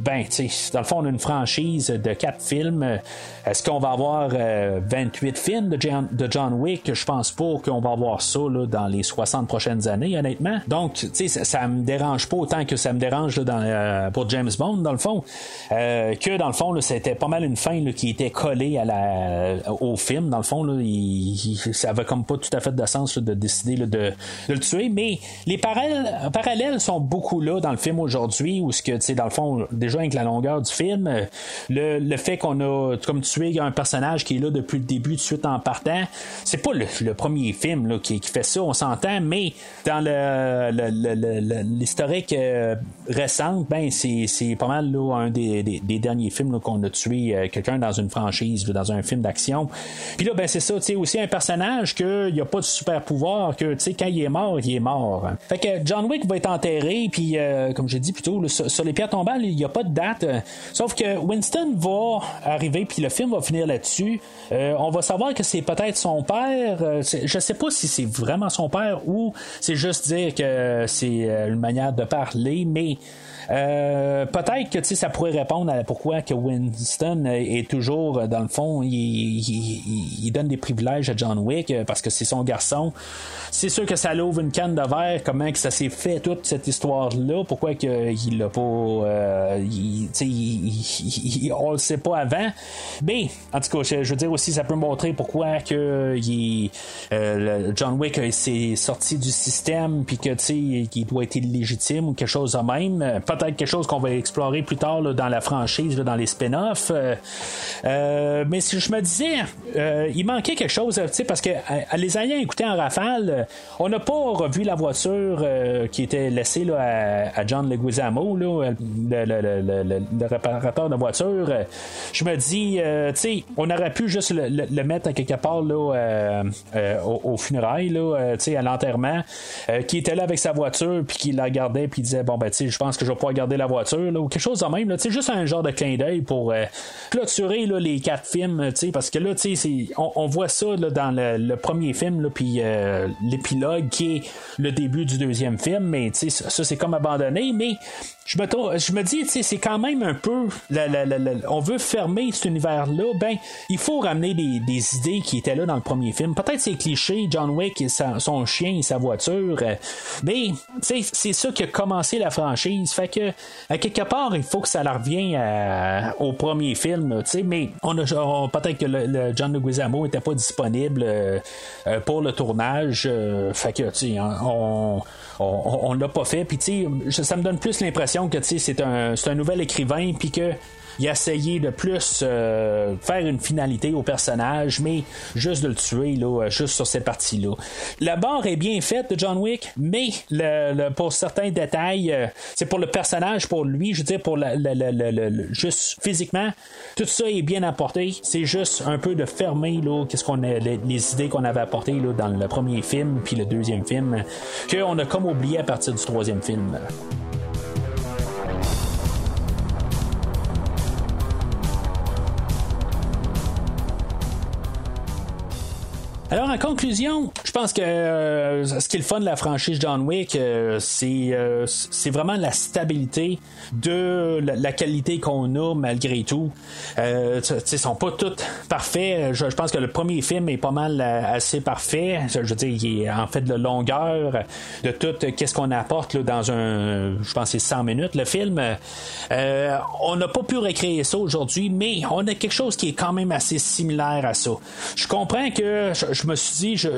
ben, tu sais, dans le fond, on a une franchise de quatre films. Est-ce qu'on va avoir 28 films de John, Wick? Je pense pas qu'on va avoir ça là, dans les 60 prochaines années, honnêtement. Donc, tu sais, ça, me dérange pas autant que ça me dérange dans, pour James Bond, dans le fond. que dans le fond, c'était pas mal une fin qui était collé à la, au film. Dans le fond, là, ça avait comme pas tout à fait de sens de décider de, de, le tuer. Mais les parallèles, parallèles sont beaucoup là dans le film aujourd'hui, où ce que, tu sais, dans le fond, avec la longueur du film, le, le fait qu'on a comme tué un personnage qui est là depuis le début de suite en partant, c'est pas le, premier film qui, qui, fait ça, on s'entend, mais dans l'historique euh, récente, ben c'est pas mal là, un des, des, derniers films qu'on a tué euh, quelqu'un dans une franchise, dans un film d'action. Puis là, ben c'est ça, tu aussi un personnage qu'il n'y a pas de super pouvoir, que tu quand il est mort, il est mort. Fait que John Wick va être enterré, puis euh, comme j'ai dit plus tôt, sur, les pierres tombales, il n'y a pas de date. sauf que Winston va arriver, puis le film va finir là-dessus. Euh, on va savoir que c'est peut-être son père. Euh, je sais pas si c'est vraiment son père ou c'est juste dire que c'est une manière de parler, mais euh, peut-être que ça pourrait répondre à pourquoi que Winston est toujours, euh, dans le fond, il, donne des privilèges à John Wick euh, parce que c'est son garçon. C'est sûr que ça l'ouvre une canne de verre, comment que ça s'est fait toute cette histoire-là, pourquoi qu'il l'a pas. Euh, il, on le sait pas avant. Mais, en tout cas, je, veux dire aussi, ça peut montrer pourquoi que John Wick s'est sorti du système, puis que qu'il doit être illégitime ou quelque chose de même peut-être quelque chose qu'on va explorer plus tard dans la franchise, dans les spin-offs. Euh, euh, mais si je me disais, euh, il manquait quelque chose, parce que les ayant écoutés en rafale, on n'a pas revu la voiture qui était laissée là, à, John Leguizamo, là, le, réparateur de voiture. Je me dis, tu on aurait pu juste le, mettre à quelque part là, au, funérailles, là, à l'enterrement, qui était là avec sa voiture, puis qui la gardait, puis disait, bon, ben, je pense que je vais pouvoir garder la voiture, ou quelque chose de même. C'est juste un genre de clin d'œil pour euh, clôturer les quatre films, parce que là, on, voit ça dans le, premier film, puis euh, l'épilogue qui est le début du deuxième film, mais ça, c'est comme abandonné, mais je me, dis, c'est quand même un peu. on veut fermer cet univers-là. Ben, il faut ramener des, idées qui étaient là dans le premier film. Peut-être c'est cliché, John Wick et son chien et sa voiture. Euh, mais, c'est ça qui a commencé la franchise. À quelque part, il faut que ça la revienne au premier film. Mais on a, peut-être que le, John Leguizamo n'était pas disponible euh, euh, pour le tournage. fait que, tu on on, l'a pas fait. Puis, tu sais, ça me donne plus l'impression que, tu sais, c'est un, un nouvel écrivain, puis que il a essayé de plus euh, faire une finalité au personnage, mais juste de le tuer, là, euh, juste sur cette partie-là. La barre est bien faite de John Wick, mais le, pour certains détails, euh, c'est pour le personnage, pour lui, je veux dire, pour le, juste physiquement, tout ça est bien apporté. C'est juste un peu de fermer là, qu'est-ce qu'on a, les, idées qu'on avait apportées là, dans le premier film puis le deuxième film, qu'on a comme oublié à partir du troisième film. Alors, en conclusion, je pense que ce qui est le fun de la franchise John Wick, c'est c'est vraiment la stabilité de la, qualité qu'on a malgré tout. Euh, ils sont pas toutes parfaits. Je, pense que le premier film est pas mal assez parfait. Je, veux dire, il est en fait de longueur, de tout qu'est-ce qu'on apporte dans un, je pense, c'est 100 minutes le film. Euh, on n'a pas pu recréer ça aujourd'hui, mais on a quelque chose qui est quand même assez similaire à ça. Je comprends que me suis dit,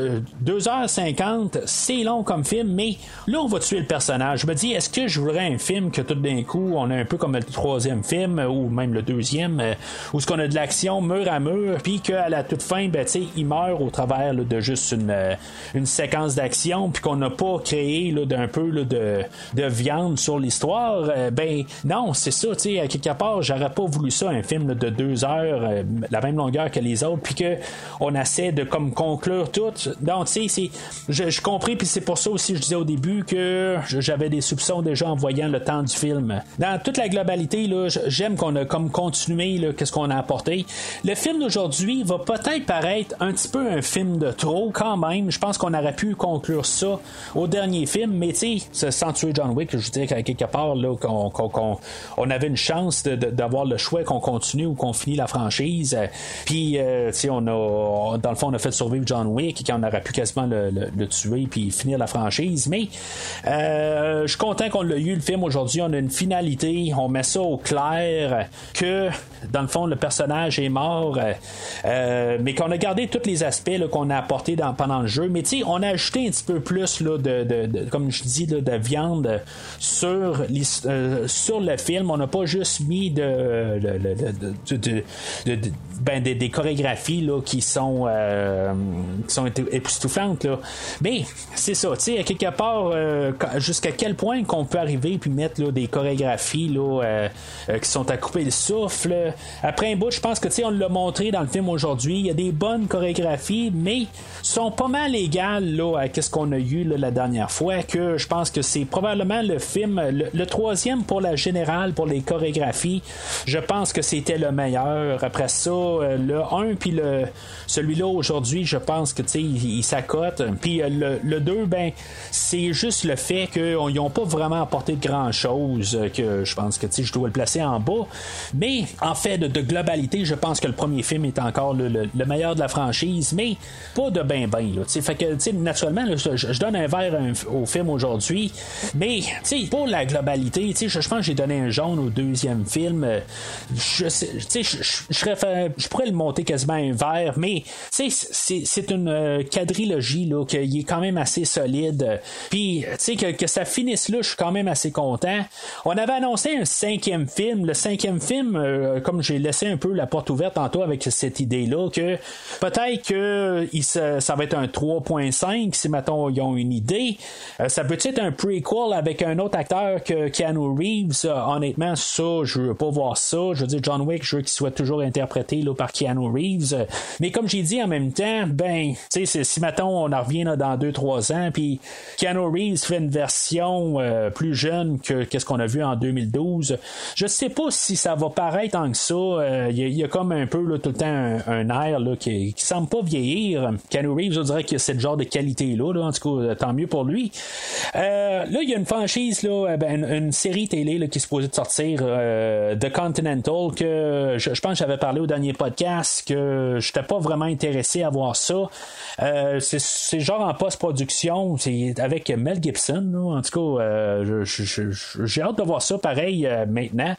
2h50, c'est long comme film, mais là, on va tuer le personnage. Je me dis, est-ce que je voudrais un film que tout d'un coup, on a un peu comme le troisième film, ou même le deuxième, euh, où ce qu'on a de l'action mur à mur, puis qu'à la toute fin, ben, il meurt au travers de juste une, euh, une séquence d'action, puis qu'on n'a pas créé d'un peu de, de viande sur l'histoire, euh, ben non, c'est ça, tu sais, à quelque part, j'aurais pas voulu ça, un film de deux heures, la même longueur que les autres, puis qu'on essaie de comme conclure tout. Donc, tu sais, je, compris, puis c'est pour ça aussi, je disais au début que j'avais des soupçons déjà en voyant le temps du film. Dans toute la globalité, j'aime qu'on a comme continué qu'est-ce qu'on a apporté. Le film d'aujourd'hui va peut-être paraître un petit peu un film de trop quand même. Je pense qu'on aurait pu conclure ça au dernier film, mais tu sais, sans tuer John Wick, je dis qu'à quelque part là, qu'on, on avait une chance d'avoir le choix qu'on continue ou qu'on finit la franchise. Puis, euh, tu sais, on a, dans le fond, on a fait survivre John Wick et qu'on aurait pu quasiment le, tuer puis finir la franchise. Mais euh, je suis content qu'on l'a eu le film aujourd'hui. On a une finalité, on met ça au clair que dans le fond le personnage est mort, euh, euh, mais qu'on a gardé tous les aspects qu'on a apportés pendant le jeu. Mais tu sais, on a ajouté un petit peu plus de, comme je dis, de viande sur, sur le film. On n'a pas juste mis de, ben, des, chorégraphies qui sont qui sont époustouflantes. Mais c'est ça, tu sais, quelque part, jusqu'à quel point qu'on peut arriver puis mettre des chorégraphies euh, euh, qui sont à couper le souffle. Après un bout, je pense que on l'a montré dans le film aujourd'hui. Il y a des bonnes chorégraphies, mais sont pas mal égales là, à ce qu'on a eu là, la dernière fois. Que je pense que c'est probablement le film, le, troisième pour la générale, pour les chorégraphies. Je pense que c'était le meilleur. Après ça, euh, le 1 puis le celui-là aujourd'hui, je pense que il, il s'accote. Puis le, le 2, ben, c'est juste le fait qu'ils n'ont pas vraiment apporté de grand chose. Que je pense que je dois le placer en bas. Mais fait, de, globalité, je pense que le premier film est encore le, meilleur de la franchise, mais pas de ben ben. Fait que naturellement, je, donne un verre au film aujourd'hui, mais pour la globalité, je, pense que j'ai donné un jaune au deuxième film. Je, je, pourrais le monter quasiment un vert, mais c'est une euh, quadrilogie là, qui est quand même assez solide. Puis, que, que ça finisse là, je suis quand même assez content. On avait annoncé un cinquième film. Le cinquième film, euh, comme j'ai laissé un peu la porte ouverte tantôt avec cette idée-là, que peut-être que ça va être un 3.5 si maintenant ils ont une idée. Euh, ça peut être un prequel avec un autre acteur que Keanu Reeves? Euh, honnêtement, ça, je veux pas voir ça. Je veux dire, John Wick, je veux qu'il soit toujours interprété là, par Keanu Reeves. Mais comme j'ai dit en même temps, ben, tu sais, si maintenant on en revient dans 2-3 ans, puis Keanu Reeves fait une version plus jeune que qu'est-ce qu'on a vu en 2012. Je sais pas si ça va paraître que ça. Euh, il y, a comme un peu tout le temps un, air qui, qui semble pas vieillir. Keanu Reeves, je dirais qu'il a ce genre de qualité-là. En tout cas, tant mieux pour lui. Euh, là, il y a une franchise, ben, une, série télé qui est supposée de sortir, euh, The Continental, que je, pense que j'avais parlé au dernier podcast, que je n'étais pas vraiment intéressé à voir ça. c'est genre en post-production, c'est avec Mel Gibson. en tout cas, j'ai hâte de voir ça pareil euh, maintenant.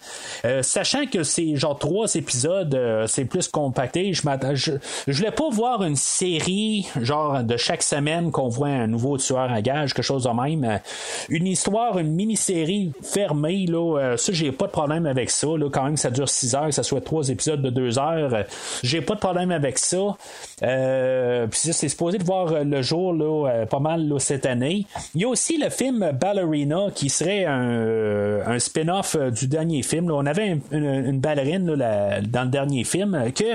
Euh, sachant que c'est genre trois épisodes, euh, c'est plus compacté. Je, je, je voulais pas voir une série genre de chaque semaine qu'on voit un nouveau tueur à gage, quelque chose de même. Une histoire, une mini-série fermée, là, ça j'ai pas de problème avec ça. Là, quand même, ça dure six heures, ça soit trois épisodes de deux heures. j'ai pas de problème avec ça. puis c'est supposé de voir le jour là, pas mal là, cette année. Il y a aussi le film Ballerina qui serait un, spin-off euh, du dernier film. On avait une, ballerine dans le dernier film euh, que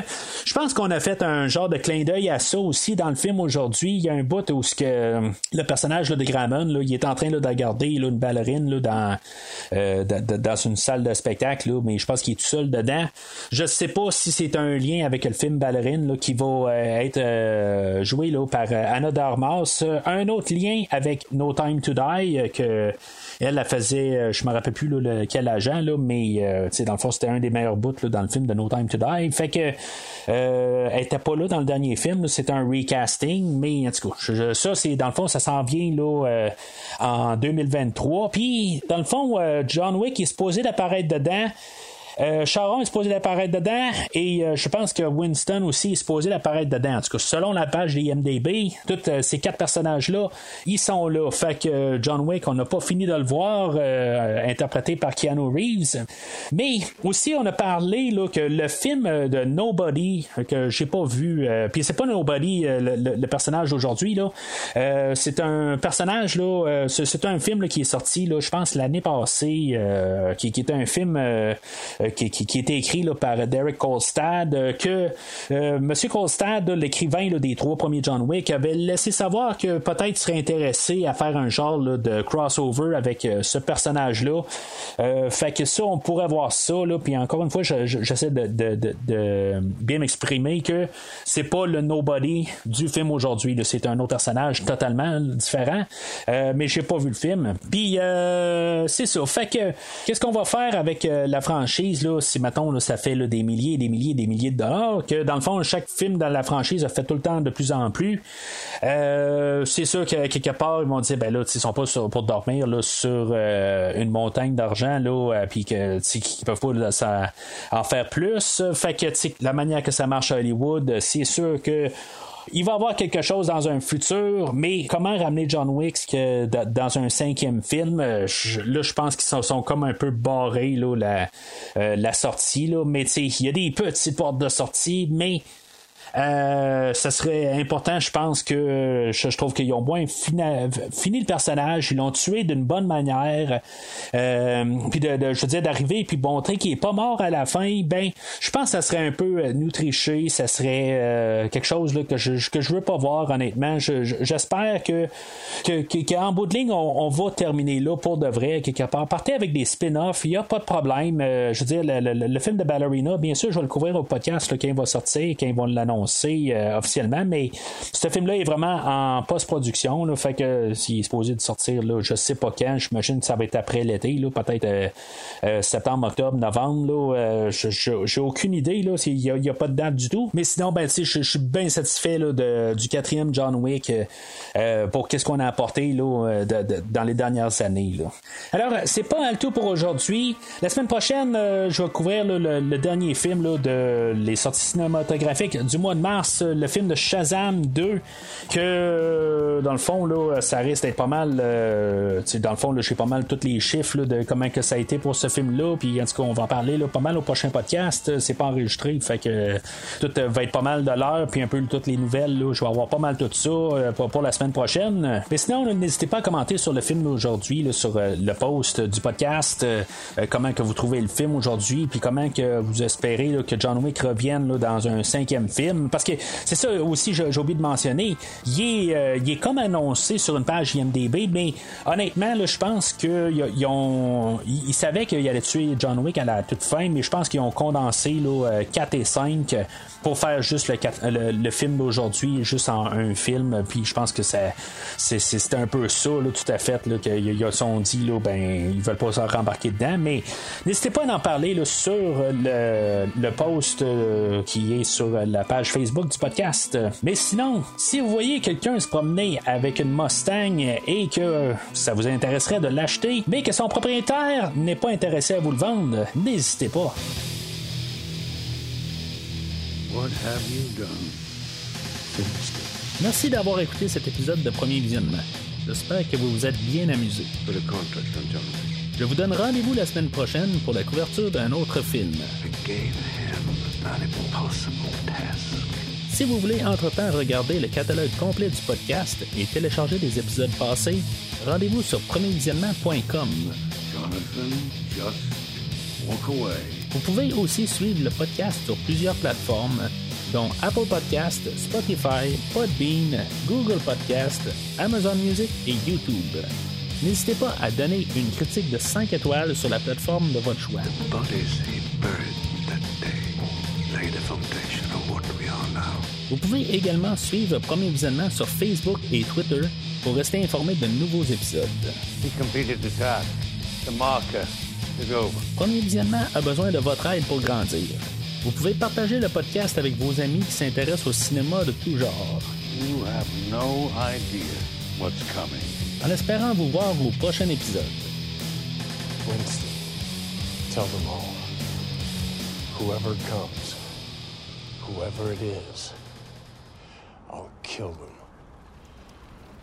je pense qu'on a fait un genre de clin d'œil à ça aussi dans le film aujourd'hui. Il y a un bout où que, euh, le personnage de Gramon il est en train de regarder une ballerine dans, dans une salle de spectacle, mais je pense qu'il est tout seul dedans. Je sais pas si c'est un lien avec le film Ballerine qui va être joué là, par Anna Darmas. Un autre lien avec No Time to Die, que elle, la faisait, je me rappelle plus quel agent, là, mais dans le fond, c'était un des meilleurs bouts dans le film de No Time to Die. Fait que elle était pas là dans le dernier film, c'est un recasting, mais en tout cas, ça, c'est dans le fond, ça s'en vient là en 2023. Puis, dans le fond, John Wick est supposé d'apparaître dedans. Euh, Sharon est supposé d'apparaître dedans et euh, je pense que Winston aussi est supposé d'apparaître dedans. En tout cas, selon la page des IMDB, tous euh, ces quatre personnages-là, ils sont là. Fait que John Wick, on n'a pas fini de le voir, interprété par Keanu Reeves. Mais aussi, on a parlé là, que le film de Nobody, que j'ai pas vu, puis c'est pas Nobody, le, personnage d'aujourd'hui, là. c'est un personnage, là, c'est un film qui est sorti, je pense, l'année passée, qui, qui, était un film euh, qui, qui, était écrit là, par Derek Kolstad, euh, que euh, M. Kolstad, l'écrivain des trois premiers John Wick, avait laissé savoir que peut-être serait intéressé à faire un genre de crossover avec ce personnage-là. fait que ça, on pourrait voir ça. Là, puis encore une fois, j'essaie de, de, de, bien m'exprimer que c'est pas le nobody du film aujourd'hui. C'est un autre personnage totalement différent. mais j'ai pas vu le film. Puis c'est ça. Fait que qu'est-ce qu'on va faire avec la franchise? Si mettons, ça fait des milliers et des milliers et des milliers de dollars, que dans le fond, chaque film dans la franchise a fait tout le temps de plus en plus, euh, c'est sûr que quelque part, ils vont dire, ben là, ils sont pas pour dormir là, sur euh, une montagne d'argent, là, euh, puis que qu'ils peuvent pas en faire plus. Fait que la manière que ça marche à Hollywood, c'est sûr que il va y avoir quelque chose dans un futur, mais comment ramener John Wick dans un cinquième film? Euh, là, je pense qu'ils sont, comme un peu barrés, là, la, euh, sortie, là. mais il y a des petites portes de sortie, mais euh, ça serait important, je pense que je, trouve qu'ils ont moins fini, le personnage, ils l'ont tué d'une bonne manière. Euh, puis de, je veux dire d'arriver puis montrer qu'il est pas mort à la fin, ben je pense que ça serait un peu euh, nous tricher, ça serait quelque chose là, que je que je veux pas voir honnêtement. J'espère que qu'en bout de ligne on, va terminer là pour de vrai quelque part. Partez avec des spin-offs, il y a pas de problème. je veux dire le, film de Ballerina, bien sûr, je vais le couvrir au podcast quand il va sortir, quand ils vont l'annoncer sait euh, officiellement, mais ce film-là est vraiment en post-production. fait que s'il est supposé de sortir, là, je sais pas quand, j'imagine que ça va être après l'été, peut-être euh, euh, septembre, octobre, novembre. j'ai aucune idée. Il n'y a, pas de date du tout. Mais sinon, ben, je suis bien satisfait du quatrième John Wick pour qu'est-ce qu'on a apporté là, dans les dernières années. Alors, c'est pas un tout pour aujourd'hui. La semaine prochaine, je vais couvrir le, dernier film de les sorties cinématographiques du mois de mars le film de Shazam 2 que dans le fond là, ça risque d'être pas mal euh, dans le fond je sais pas mal tous les chiffres de comment que ça a été pour ce film là puis en tout cas on va en parler là, pas mal au prochain podcast c'est pas enregistré fait que tout va être pas mal de l'heure puis un peu toutes les nouvelles là, je vais avoir pas mal tout ça euh, pour, la semaine prochaine. Mais sinon n'hésitez pas à commenter sur le film d'aujourd'hui sur euh, le post du podcast comment que vous trouvez le film aujourd'hui puis comment que vous espérez que John Wick revienne dans un cinquième film parce que c'est ça aussi, j'ai oublié de mentionner. Il est, euh, il est comme annoncé sur une page IMDB, mais honnêtement, je pense qu'ils ont. Ils savaient qu'il allait tuer John Wick à la toute fin, mais je pense qu'ils ont condensé là, 4 euh, et 5 pour faire juste le, le, film d'aujourd'hui, juste en un film. Puis je pense que c'est, un peu ça, là, tout à fait, qu'ils sont dit, là, ben, ils veulent pas se rembarquer dedans. Mais n'hésitez pas à en parler là, sur le, le post euh, qui est sur la page Facebook du podcast. Mais sinon, si vous voyez quelqu'un se promener avec une Mustang et que ça vous intéresserait de l'acheter, mais que son propriétaire n'est pas intéressé à vous le vendre, n'hésitez pas. Merci d'avoir écouté cet épisode de Premier Visionnement. J'espère que vous vous êtes bien amusé. Je vous donne rendez-vous la semaine prochaine pour la couverture d'un autre film. Si vous voulez entre-temps regarder le catalogue complet du podcast et télécharger des épisodes passés, rendez-vous sur premiervisionnement.com. Vous pouvez aussi suivre le podcast sur plusieurs plateformes, dont Apple Podcast, Spotify, Podbean, Google Podcast, Amazon Music et YouTube. N'hésitez pas à donner une critique de 5 étoiles sur la plateforme de votre choix. Vous pouvez également suivre Premier Visionnement sur Facebook et Twitter pour rester informé de nouveaux épisodes. He completed the task. The marker is over. Premier Visionnement a besoin de votre aide pour grandir. Vous pouvez partager le podcast avec vos amis qui s'intéressent au cinéma de tout genre. You have no idea what's coming. En espérant vous voir au prochain épisode. Winston, tell them all. Whoever comes, whoever it is, I'll kill them.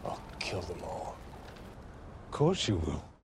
I'll kill them all. Of course you will.